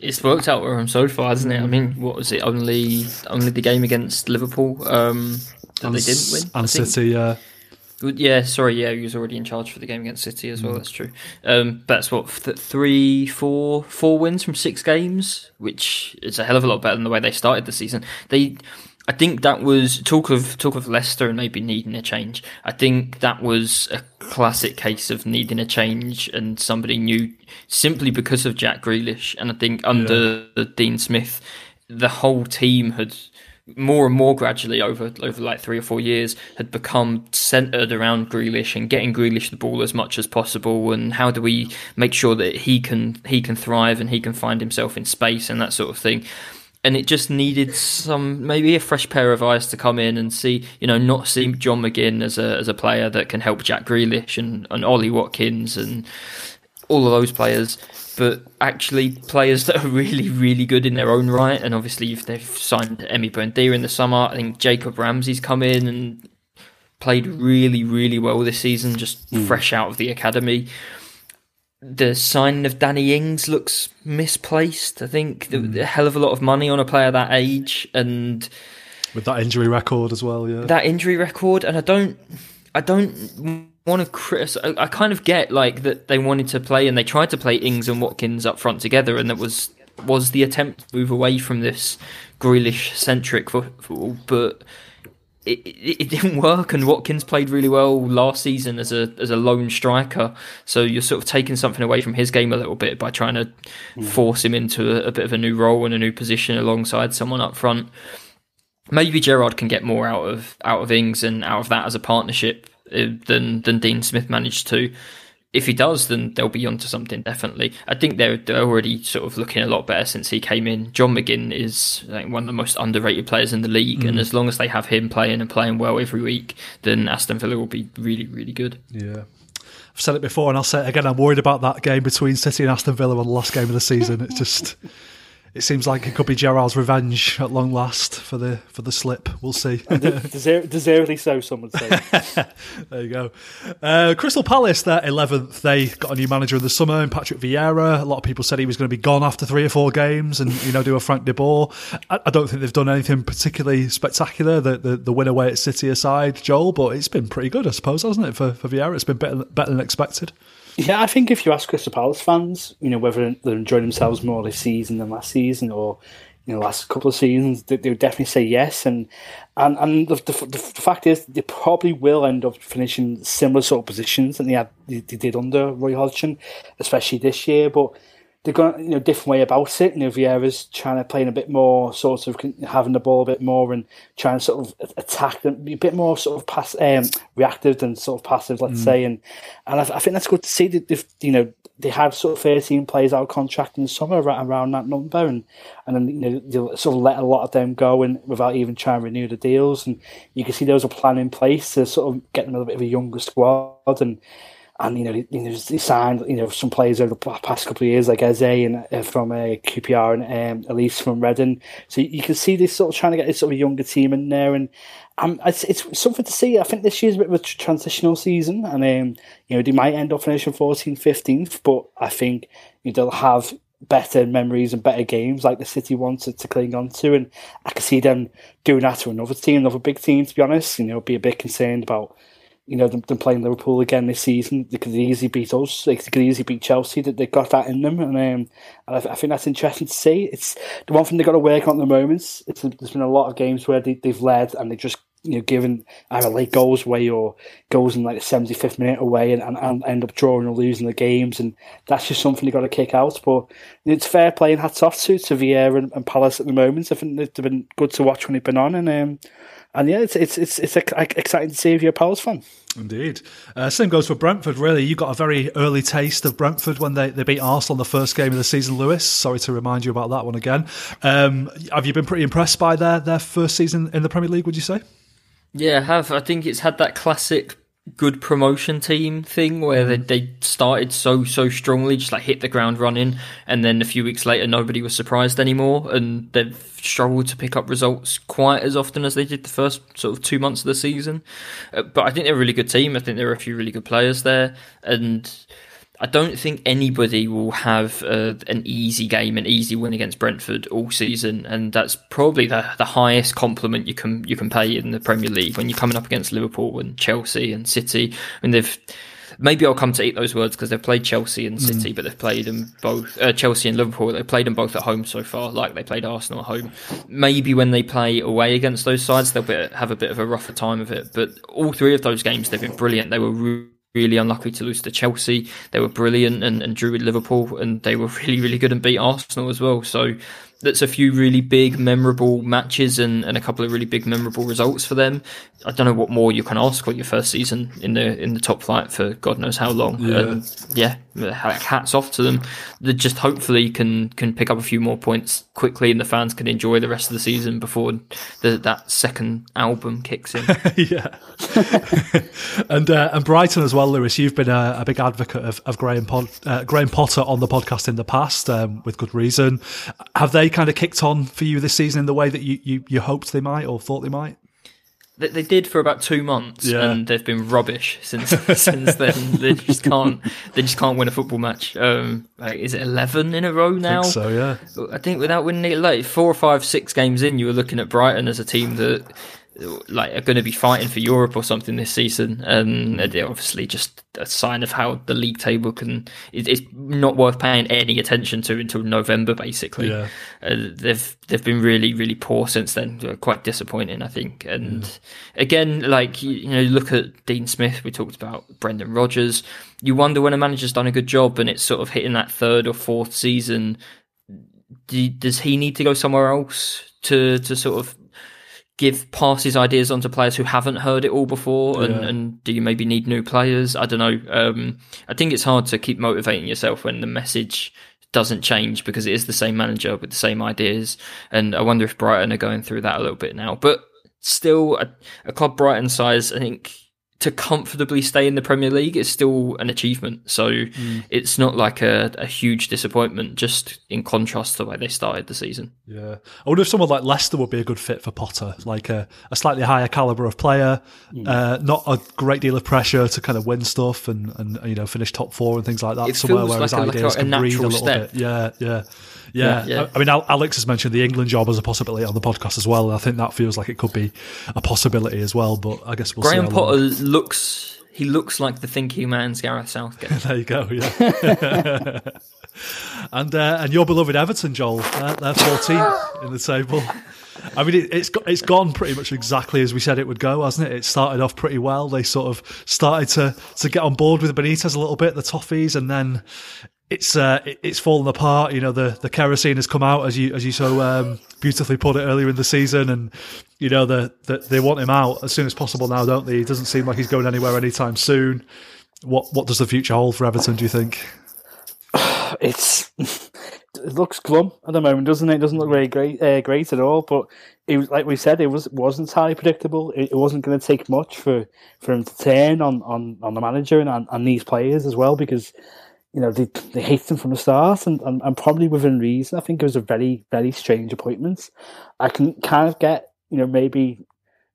It's worked out for him so far, hasn't it? I mean, what was it? Only only the game against Liverpool um, that they didn't win. And. City, uh, Yeah, sorry, yeah, he was already in charge for the game against City as well. That's true. Um, but that's what th- three, four, four wins from six games, which is a hell of a lot better than the way they started the season. They, I think that was talk of talk of Leicester and maybe needing a change. I think that was a classic case of needing a change and somebody new simply because of Jack Grealish. And I think under Dean Smith, the whole team had more and more gradually over over like three or four years had become centered around Grealish and getting Grealish the ball as much as possible. And how do we make sure that he can he can thrive and he can find himself in space and that sort of thing? And it just needed some maybe a fresh pair of eyes to come in and see you know not see John McGinn as a as a player that can help Jack Grealish and, and Ollie Watkins and all of those players, but actually players that are really, really good in their own right. And obviously, if they've signed Emi Buendia in the summer, I think Jacob Ramsey's come in and played really, really well this season, just hmm. fresh out of the academy. The signing of Danny Ings looks misplaced. I think the, hmm. a hell of a lot of money on a player that age, and with that injury record as well. Yeah, that injury record, and I don't, I don't want to criticize. I, I kind of get like that they wanted to play and they tried to play Ings and Watkins up front together, and that was was the attempt to move away from this Grealish centric football, but. It, it, it didn't work, and Watkins played really well last season as a as a lone striker. So you're sort of taking something away from his game a little bit by trying to mm. force him into a, a bit of a new role and a new position alongside someone up front maybe Gerrard can get more out of out of Ings and out of that as a partnership Uh, than than Dean Smith managed to. If he does, then they'll be onto something definitely. I think they're, they're already sort of looking a lot better since he came in. John McGinn is think, one of the most underrated players in the league, and mm. as long as they have him playing and playing well every week, then Aston Villa will be really, really good. yeah. I've said it before, and I'll say it again. I'm worried about that game between City and Aston Villa on the last game of the season. It's just. It seems like it could be Gerrard's revenge at long last for the for the slip. We'll see. <laughs> Deser- deservedly so, some would say. <laughs> There you go. Uh, Crystal Palace, they're 11th. They got a new manager in the summer, in Patrick Vieira. A lot of people said he was going to be gone after three or four games and, you know, do a Frank de Boer. I, I don't think they've done anything particularly spectacular, the, the, the win away at City aside, Joel, but it's been pretty good, I suppose, hasn't it, for, for Vieira? It's been better, better than expected. Yeah, I think if you ask Crystal Palace fans, you know, whether they're enjoying themselves more this season than last season or, you know, last couple of seasons, they, they would definitely say yes. And and, and the, the, the fact is, they probably will end up finishing similar sort of positions than they, had, they, they did under Roy Hodgson, especially this year. But they've got you know different way about it. You know, Vieira's trying to play in a bit more sort of having the ball a bit more and trying to sort of attack them, be a bit more sort of pass, um, reactive than sort of passive, let's say. And and I, I think that's good to see that they've you know they have sort of thirteen players out of contract in the summer around, around that number, and and then you know they'll sort of let a lot of them go and without even trying to renew the deals. And you can see there was a plan in place to sort of get them a little bit of a younger squad and and you know, know, he signed you know some players over the past couple of years like Eze and uh, from uh, QPR and um, Olise from Reading. So you can see they're sort of trying to get this sort of younger team in there, and um, it's, it's something to see. I think this year's a bit of a transitional season, and um, you know they might end up finishing 14th, 15th, but I think you know, they'll have better memories and better games like the City wanted to cling on to, and I can see them doing that to another team, another big team. To be honest, you know, be a bit concerned about you know, them, them playing Liverpool again this season, they could easily beat us. They could easily beat Chelsea. That they've got that in them, and, um, and I, I, think that's interesting to see. It's the one thing they've got to work on at the moment. It's there's been a lot of games where they, they've led and they just you know given either late goals away or goals in like the 75th minute away and, and, and end up drawing or losing the games, and that's just something they've got to kick out. But it's fair play and hats off to to Vieira and, and Palace at the moment. I think they've been good to watch when they've been on, and um, and yeah, it's it's it's, it's exciting to see if you're a Palace fan. Indeed. Uh, same goes for Brentford, really. You got a very early taste of Brentford when they, they beat Arsenal in the first game of the season, Lewis. Sorry to remind you about that one again. Um, have you been pretty impressed by their, their first season in the Premier League, would you say? Yeah, I have. I think it's had that classic good promotion team thing where they, they started so so strongly just like hit the ground running and then a few weeks later nobody was surprised anymore and they've struggled to pick up results quite as often as they did the first sort of two months of the season. Uh, but i think they're a really good team. I think there are a few really good players there and I don't think anybody will have uh, an easy game, an easy win against Brentford all season, and that's probably the, the highest compliment you can you can pay in the Premier League when you're coming up against Liverpool and Chelsea and City. I mean, they've maybe I'll come to eat those words because they've played Chelsea and City, but they've played them both uh, Chelsea and Liverpool. They've played them both at home so far, like they played Arsenal at home. Maybe when they play away against those sides, they'll be, have a bit of a rougher time of it. But all three of those games, they've been brilliant. They were. Re- really unlucky to lose to Chelsea. They were brilliant and, and drew with Liverpool, and they were <laughs> really, really good and beat Arsenal as well. So that's a few really big, memorable matches and, and a couple of really big, memorable results for them. I don't know what more you can ask on your first season in the in the top flight for God knows how long. Yeah. And yeah, hats off to them. They just hopefully can can pick up a few more points quickly, and the fans can enjoy the rest of the season before the, that second album kicks in. <laughs> yeah. <laughs> and uh, and Brighton as well, Lewis. You've been a, a big advocate of, of Graham Pod, uh, Graham Potter on the podcast in the past, um, with good reason. Have they kind of kicked on for you this season in the way that you, you, you hoped they might or thought they might? They, they did for about two months, Yeah. and they've been rubbish since <laughs> since then. They just can't they just can't win a football match. Um, like, is it eleven in a row now? So yeah, I think without winning it, like four or five, six games in, you were looking at Brighton as a team that like are going to be fighting for Europe or something this season, and they're obviously just a sign of how the league table can. It, it's not worth paying any attention to until November, basically. Yeah. Uh, they've they've been really really poor since then. They're quite disappointing, I think. And again, like you, you know, look at Dean Smith. We talked about Brendan Rodgers. You wonder when a manager's done a good job and it's sort of hitting that third or fourth season. Do, does he need to go somewhere else to to sort of give pass his ideas on to players who haven't heard it all before and, Yeah. and do you maybe need new players? I don't know. Um, i think it's hard to keep motivating yourself when the message doesn't change because it is the same manager with the same ideas. And i wonder if brighton are going through that a little bit now. But still a, a club brighton size i think to comfortably stay in the Premier League is still an achievement. So it's not like a, a huge disappointment, just in contrast to the way they started the season. yeah. I wonder if someone like Leicester would be a good fit for Potter, like a, a slightly higher caliber of player, uh, not a great deal of pressure to kind of win stuff and, and you know finish top four and things like that. It Somewhere where his like a- like ideas a- a can breathe a little step. bit. Yeah, yeah. Yeah, Yeah, yeah. I, I mean, Alex has mentioned the England job as a possibility on the podcast as well. And I think that feels like it could be a possibility as well. But I guess we'll Graham see. how long- Potter looks he looks like the thinking man's Gareth Southgate. <laughs> There you go. Yeah. <laughs> and uh, and your beloved Everton, Joel, they're, they're 14 <laughs> in the table. I mean, it, it's it's gone pretty much exactly as we said it would go, hasn't it? It started off pretty well. They sort of started to to get on board with the Benitez a little bit, the Toffees, and then it's uh, it's fallen apart. You know, the the kerosene has come out as you as you so um, beautifully put it earlier in the season, and you know the, the they want him out as soon as possible now, don't they? It doesn't seem like he's going anywhere anytime soon. What what does the future hold for Everton? Do you think? <sighs> it's <laughs> it looks glum at the moment, doesn't it? It doesn't look very great, uh, great at all. But it was like we said, it was wasn't entirely predictable. It, it wasn't going to take much for, for him to turn on, on, on the manager and on these players as well, because you know they they hate them from the start, and, and, and probably within reason. I think it was a very very strange appointment. I can kind of get you know maybe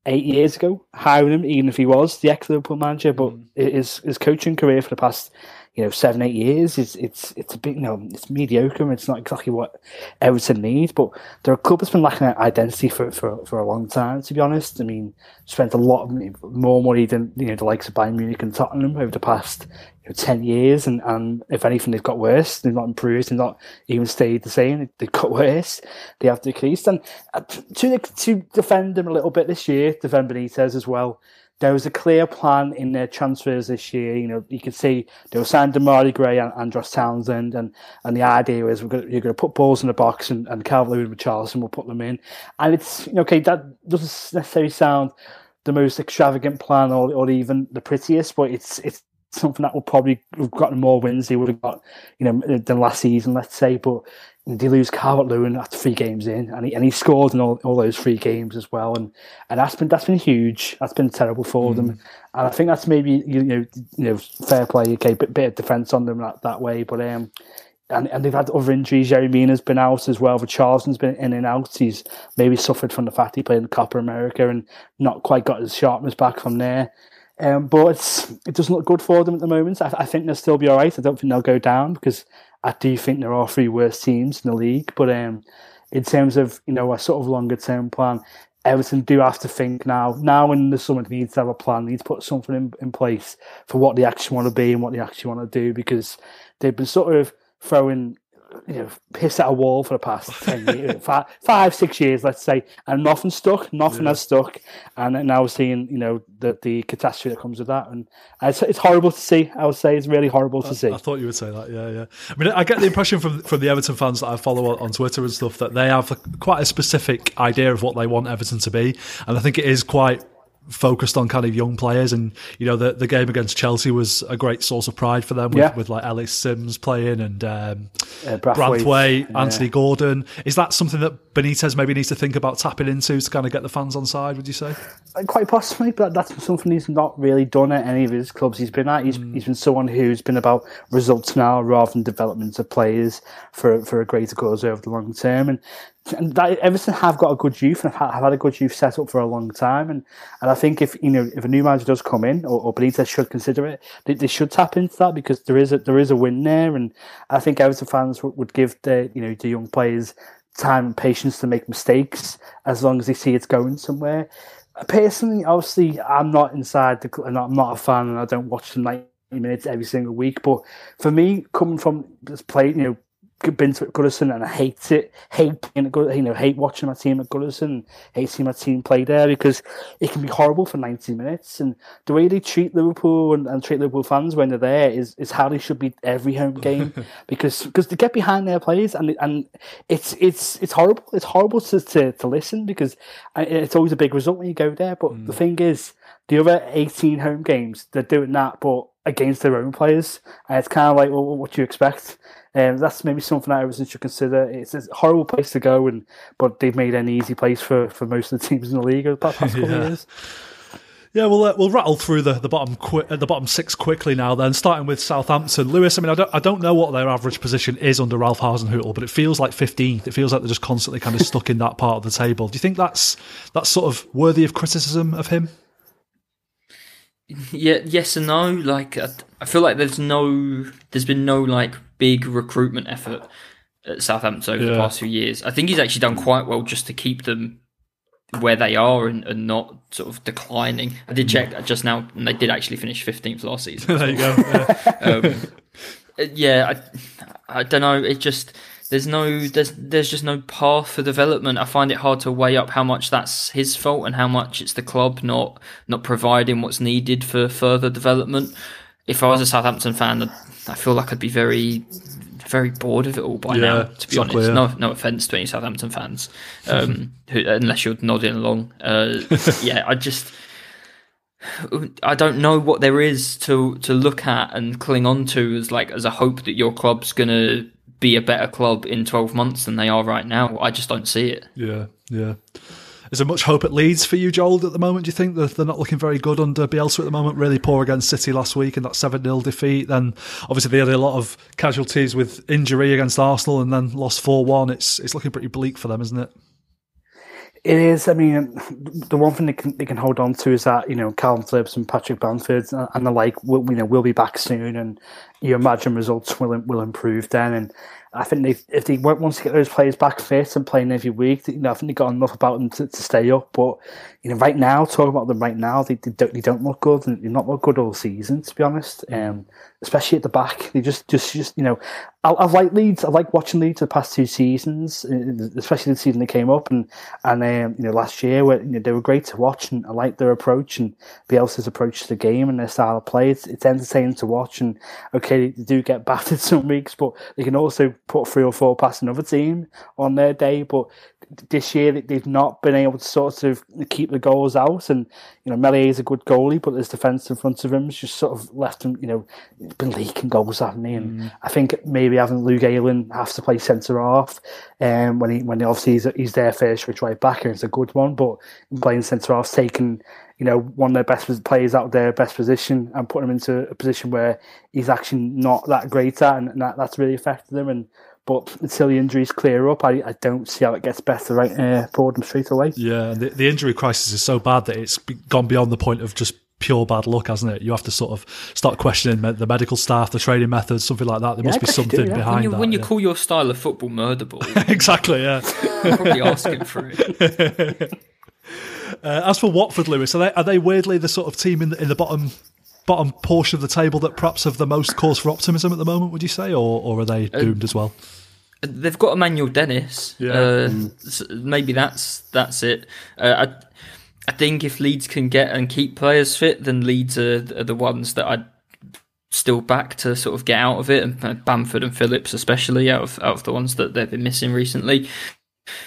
eight years ago hiring him, even if he was the ex Liverpool manager, but mm. his his coaching career for the past you know seven eight years is it's it's a bit you know it's mediocre. and It's not exactly what Everton needs. but their club that's been lacking identity for, for, for a long time. To be honest, I mean, spent a lot of, more money than you know the likes of Bayern Munich and Tottenham over the past you know, ten years, and, and if anything, they've got worse. They've not improved. They've not even stayed the same. They've got <laughs> worse. They have decreased. And uh, to to defend them a little bit this year, defend Benitez as well there was a clear plan in their transfers this year. You know, you could see they were signed Demarai Gray and Andros Townsend, and, and the idea was we're going to, you're going to put balls in the box, and, and Calvert-Lewin and Richarlison will put them in. And it's okay, that doesn't necessarily sound the most extravagant plan or, or even the prettiest, but it's it's something that will probably have gotten more wins they would have got, you know, than last season, let's say. But they lose Calvert Lewin after three games in, and he and he scored in all, all those three games as well, and and that's been that's been huge. That's been terrible for them, and I think that's maybe you know you know fair play, okay, bit bit of defence on them that, that way, but um. And, and they've had other injuries. Yerry Mina's been out as well. But Richarlison's been in and out. He's maybe suffered from the fact he played in Copa America and not quite got his sharpness back from there. Um, but it's, it doesn't look good for them at the moment. I, I think they'll still be all right. I don't think they'll go down because I do think there are three worst teams in the league. But um, in terms of you know a sort of longer term plan, Everton do have to think now. Now in the summer, they need to have a plan. They need to put something in, in place for what they actually want to be and what they actually want to do because they've been sort of throwing you know piss at a wall for the past 10 years, <laughs> five, five, six years, let's say, and nothing stuck, nothing has stuck. And now we're seeing, you know, the, the catastrophe that comes with that. And it's, it's horrible to see, I would say. It's really horrible to see. I thought you would say that. Yeah, yeah. I mean, I get the impression from from the Everton fans that I follow on, on Twitter and stuff that they have quite a specific idea of what they want Everton to be, and I think it is quite focused on kind of young players and you know the the game against Chelsea was a great source of pride for them with, Yeah. with like Ellis Simms playing and um, Uh, Brathwaite, Branthwaite, yeah. Anthony Gordon is that something that Benitez maybe needs to think about tapping into to kind of get the fans on side would you say uh, Quite possibly, but that's something he's not really done at any of his clubs he's been at. He's, hmm. he's been someone who's been about results now rather than development of players for for a greater cause over the long term. And, and that, Everton have got a good youth and have had- have had a good youth set up for a long time. And, and I think if you know if a new manager does come in, or, or Benitez should consider it, they, they should tap into that because there is a there is a win there. And I think Everton fans would, would give the you know the young players time and patience to make mistakes as long as they see it's going somewhere personally, obviously, I'm not inside the and I'm not a fan, and I don't watch the 90 minutes every single week. But for me, coming from this play, you know, been to Goodison and I hate it, hate being at Good- you know, hate watching my team at Goodison, hate seeing my team play there because it can be horrible for 90 minutes. And the way they treat Liverpool and, and treat Liverpool fans when they're there is, is how they should be every home game <laughs> because because they get behind their players and and it's it's it's horrible. It's horrible to, to, to listen because uh, it's always a big result when you go there. But the thing is, the other 18 home games, they're doing that, but against their own players. And it's kind of like, well, what do you expect? Um, that's maybe something that Everton should consider. It's a horrible place to go, and but they've made an easy place for, for most of the <laughs> teams in the league over the past couple Yeah. of years. Yeah, we'll uh, we'll rattle through the the bottom qui- uh, the bottom six quickly now. Then starting with Southampton, Lewis. I mean, I don't I don't know what their average position is under Ralph Hasenhüttl, but it feels like 15th. It feels like they're just constantly kind of stuck in that part of the table. Do you think that's that's sort of worthy of criticism of him? Yeah, yes and no. Like, I, I feel like there's no, there's been no like big recruitment effort at Southampton over the past few years. I think he's actually done quite well just to keep them where they are and, and not sort of declining. I did check that just now, and they did actually finish 15th last season. <laughs> there you go. Yeah. um, <laughs> yeah, I, I don't know. It just there's no there's there's just no path for development. I find it hard to weigh up how much that's his fault and how much it's the club not not providing what's needed for further development. If I was a Southampton fan, I'd- I feel like I'd be very very bored of it all by Yeah, now. To be honest, no no offense to any Southampton fans, um, <laughs> who, unless you're nodding along. Uh, yeah, I just. I don't know what there is to to look at and cling on to as like as a hope that your club's gonna be a better club in twelve months than they are right now. I just don't see it. Yeah, yeah. Is there much hope at Leeds for you, Joel, at the moment? Do you think they're not looking very good under Bielsa at the moment? Really poor against City last week in that 7 0 defeat. Then, obviously, they had a lot of casualties with injury against Arsenal and then lost 4 1. It's, it's looking pretty bleak for them, isn't it? It is. I mean, the one thing they can they can hold on to is that you know Calvin Phillips and Patrick Bamford and the like will you know will be back soon, and you imagine results will will improve then. And I think they if they want once to get those players back fit and playing every week, you know, I think they got enough about them to, to stay up. But you know, right now, talking about them right now, they, they don't they don't look good, and they've not looked good all season, to be honest. Um, especially at the back, they just just just you know, I, I've liked Leeds. I like watching Leeds the past two seasons, uh, especially the season they came up and and um, you know last year where you know, they were great to watch, and I like their approach and Bielsa's approach to the game and their style of play. It's, it's entertaining to watch, and okay, they do get <laughs> battered some weeks, but they can also put three or four past another team on their day. But this year they've not been able to sort of keep the goals out, and you know Meslier is a good goalie, but his defence in front of him has just sort of left him, you know, been leaking goals, haven't he? And I think maybe having Luke Ayling have to play centre half, um, when he when he obviously he's, he's their first switch right back, and it's a good one, but playing centre half, taking you know one of their best players out of their best position and putting him into a position where he's actually not that great at, and, and that, that's really affected him. And but until the injuries clear up, I, I don't see how it gets better right uh, for them straight away. Yeah, and the, the injury crisis is so bad that it's gone beyond the point of just pure bad luck, hasn't it? You have to sort of start questioning the medical staff, the training methods, something like that. There must be guess you do, something yeah. behind When you, that. when you yeah. call your style of football murder ball, <laughs> exactly, yeah. you're probably asking for it. <laughs> Uh, as for Watford, Lewis, are they are they weirdly the sort of team in the, in the bottom bottom portion of the table that perhaps have the most cause for optimism at the moment? Would you say, or or are they Uh, doomed as well? they've got Emmanuel Dennis. Yeah. Uh, s- maybe that's that's it. Uh, I I think if Leeds can get and keep players fit, then Leeds are, are the ones that I'd still back to sort of get out of it, and uh, Bamford and Phillips especially out of out of the ones that they've been missing recently.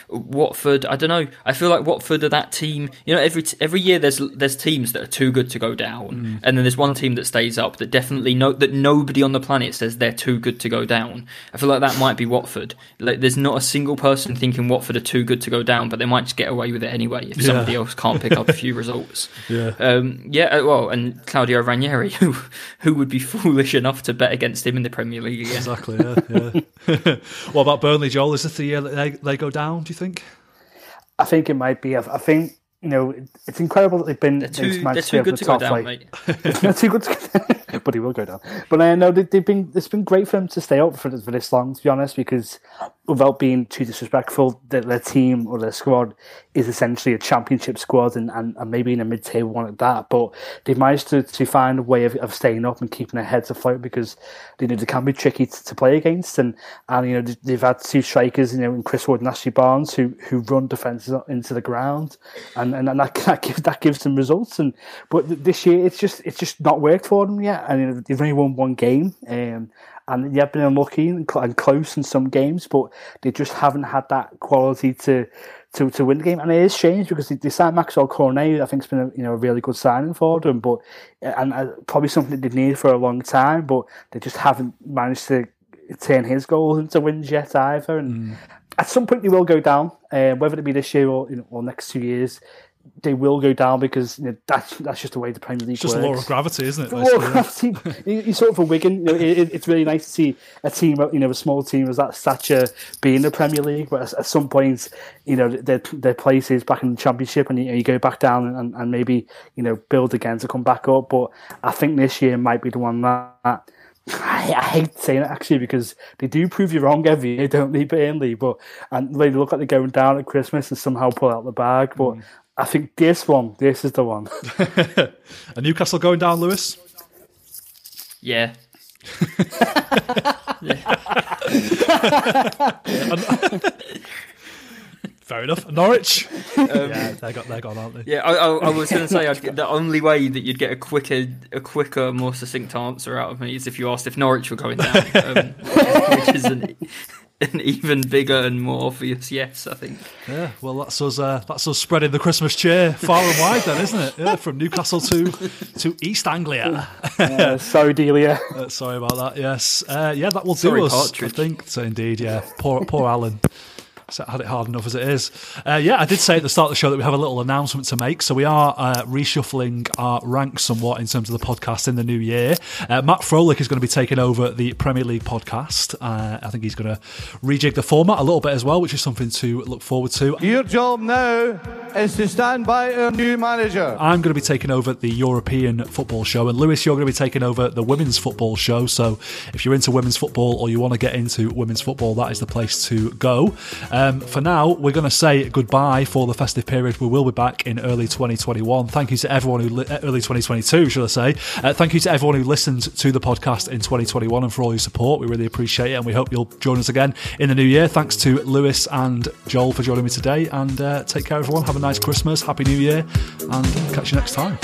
Watford, I don't know. I feel like Watford are that team. You know, every t- every year there's there's teams that are too good to go down, and then there's one team that stays up that definitely no that nobody on the planet says they're too good to go down. I feel like that might be Watford. Like, there's not a single person thinking Watford are too good to go down, but they might just get away with it anyway if Yeah. somebody else can't pick up a few <laughs> results. Yeah. Um, yeah, uh, well, and Claudio Ranieri, who who would be <laughs> foolish enough to bet against him in the Premier League again? Exactly. Yeah. yeah. <laughs> what about Burnley, Joel? Is this the year that they, they go down? Do you think? I think it might be. I, I think you know it's incredible that they've been They're too, <laughs> they're too good to go top down, flight. mate. They're too good, to, but he will go down. But uh, no, they, they've been. It's been great for them to stay up for, for this long, to be honest, because without being too disrespectful, their, their team or their squad is essentially a championship squad, and, and, and maybe in a mid-table one at that. But they've managed to, to find a way of, of staying up and keeping their heads afloat because they know they can be tricky to, to play against, and and you know they- they've had two strikers, you know, in Chris Wood and Ashley Barnes, who who run defenses into the ground, and and, and that, that gives that gives them results. And but this year it's just it's just not worked for them yet, and you know, they've only won one game. Um, and yeah, been unlucky and, close in some games, but they just haven't had that quality to to, to win the game. And it is strange because they, they signed Maxwell Cornet, I think it's been a, you know a really good signing for them, but and uh, probably something they need for a long time, but they just haven't managed to turn his goals into wins yet either. And at some point they will go down, uh, whether it be this year or you know, or next two years. They will go down because you know, that's that's just the way the Premier League It's just works. the law of gravity, isn't it? Well, basically? gravity. <laughs> you, you sort of a Wigan. You know, it, it- it's really nice to see a team, you know, a small team of that stature be in the Premier League. But at, at some point, you know, their their place is back in the Championship, and you, you go back down and, and maybe you know build again to come back up. But I think this year might be the one that. I, I hate saying it actually because they do prove you wrong every year, don't they, Burnley? But and they look like they're going down at Christmas and somehow pull out the bag. But mm. I think this one, this is the one. <laughs> Are Newcastle going down, Lewis? Yeah. <laughs> <laughs> Fair enough. Norwich? <laughs> yeah, they got they gone, aren't they? Yeah, I, I, I was going to say I'd, <laughs> the only way that you'd get a quicker, a quicker, more succinct answer out of me is if you asked if Norwich were going down, um, <laughs> which is an, an even bigger and more obvious yes. I think. Yeah, well, that's us. Uh, that's us spreading the Christmas cheer far and wide, then, isn't it? Yeah, from Newcastle to to East Anglia. Uh, sorry, Delia. Uh, sorry about that. Yes, uh, yeah, that will Sorry, do us. Partridge. I think so. Indeed, yeah. Poor poor Alan. So had it hard enough as it is. Uh, yeah, I did say at the start of the show that we have a little announcement to make. So we are uh, reshuffling our ranks somewhat in terms of the podcast in the new year. Uh, Matt Froelich is going to be taking over the Premier League podcast. Uh, I think he's going to rejig the format a little bit as well, which is something to look forward to. Your job now is to stand by our new manager. I'm going to be taking over the European football show, and Lewis, you're going to be taking over the women's football show. So, if you're into women's football or you want to get into women's football, that is the place to go. Um, for now, we're going to say goodbye for the festive period. We will be back in early 2021. Thank you to everyone who li- early 2022, should I say? Uh, thank you to everyone who listened to the podcast in 2021 and for all your support. We really appreciate it, and we hope you'll join us again in the new year. Thanks to Lewis and Joel for joining me today, and uh, take care, everyone. Have a nice Christmas, happy New Year, and catch you next time.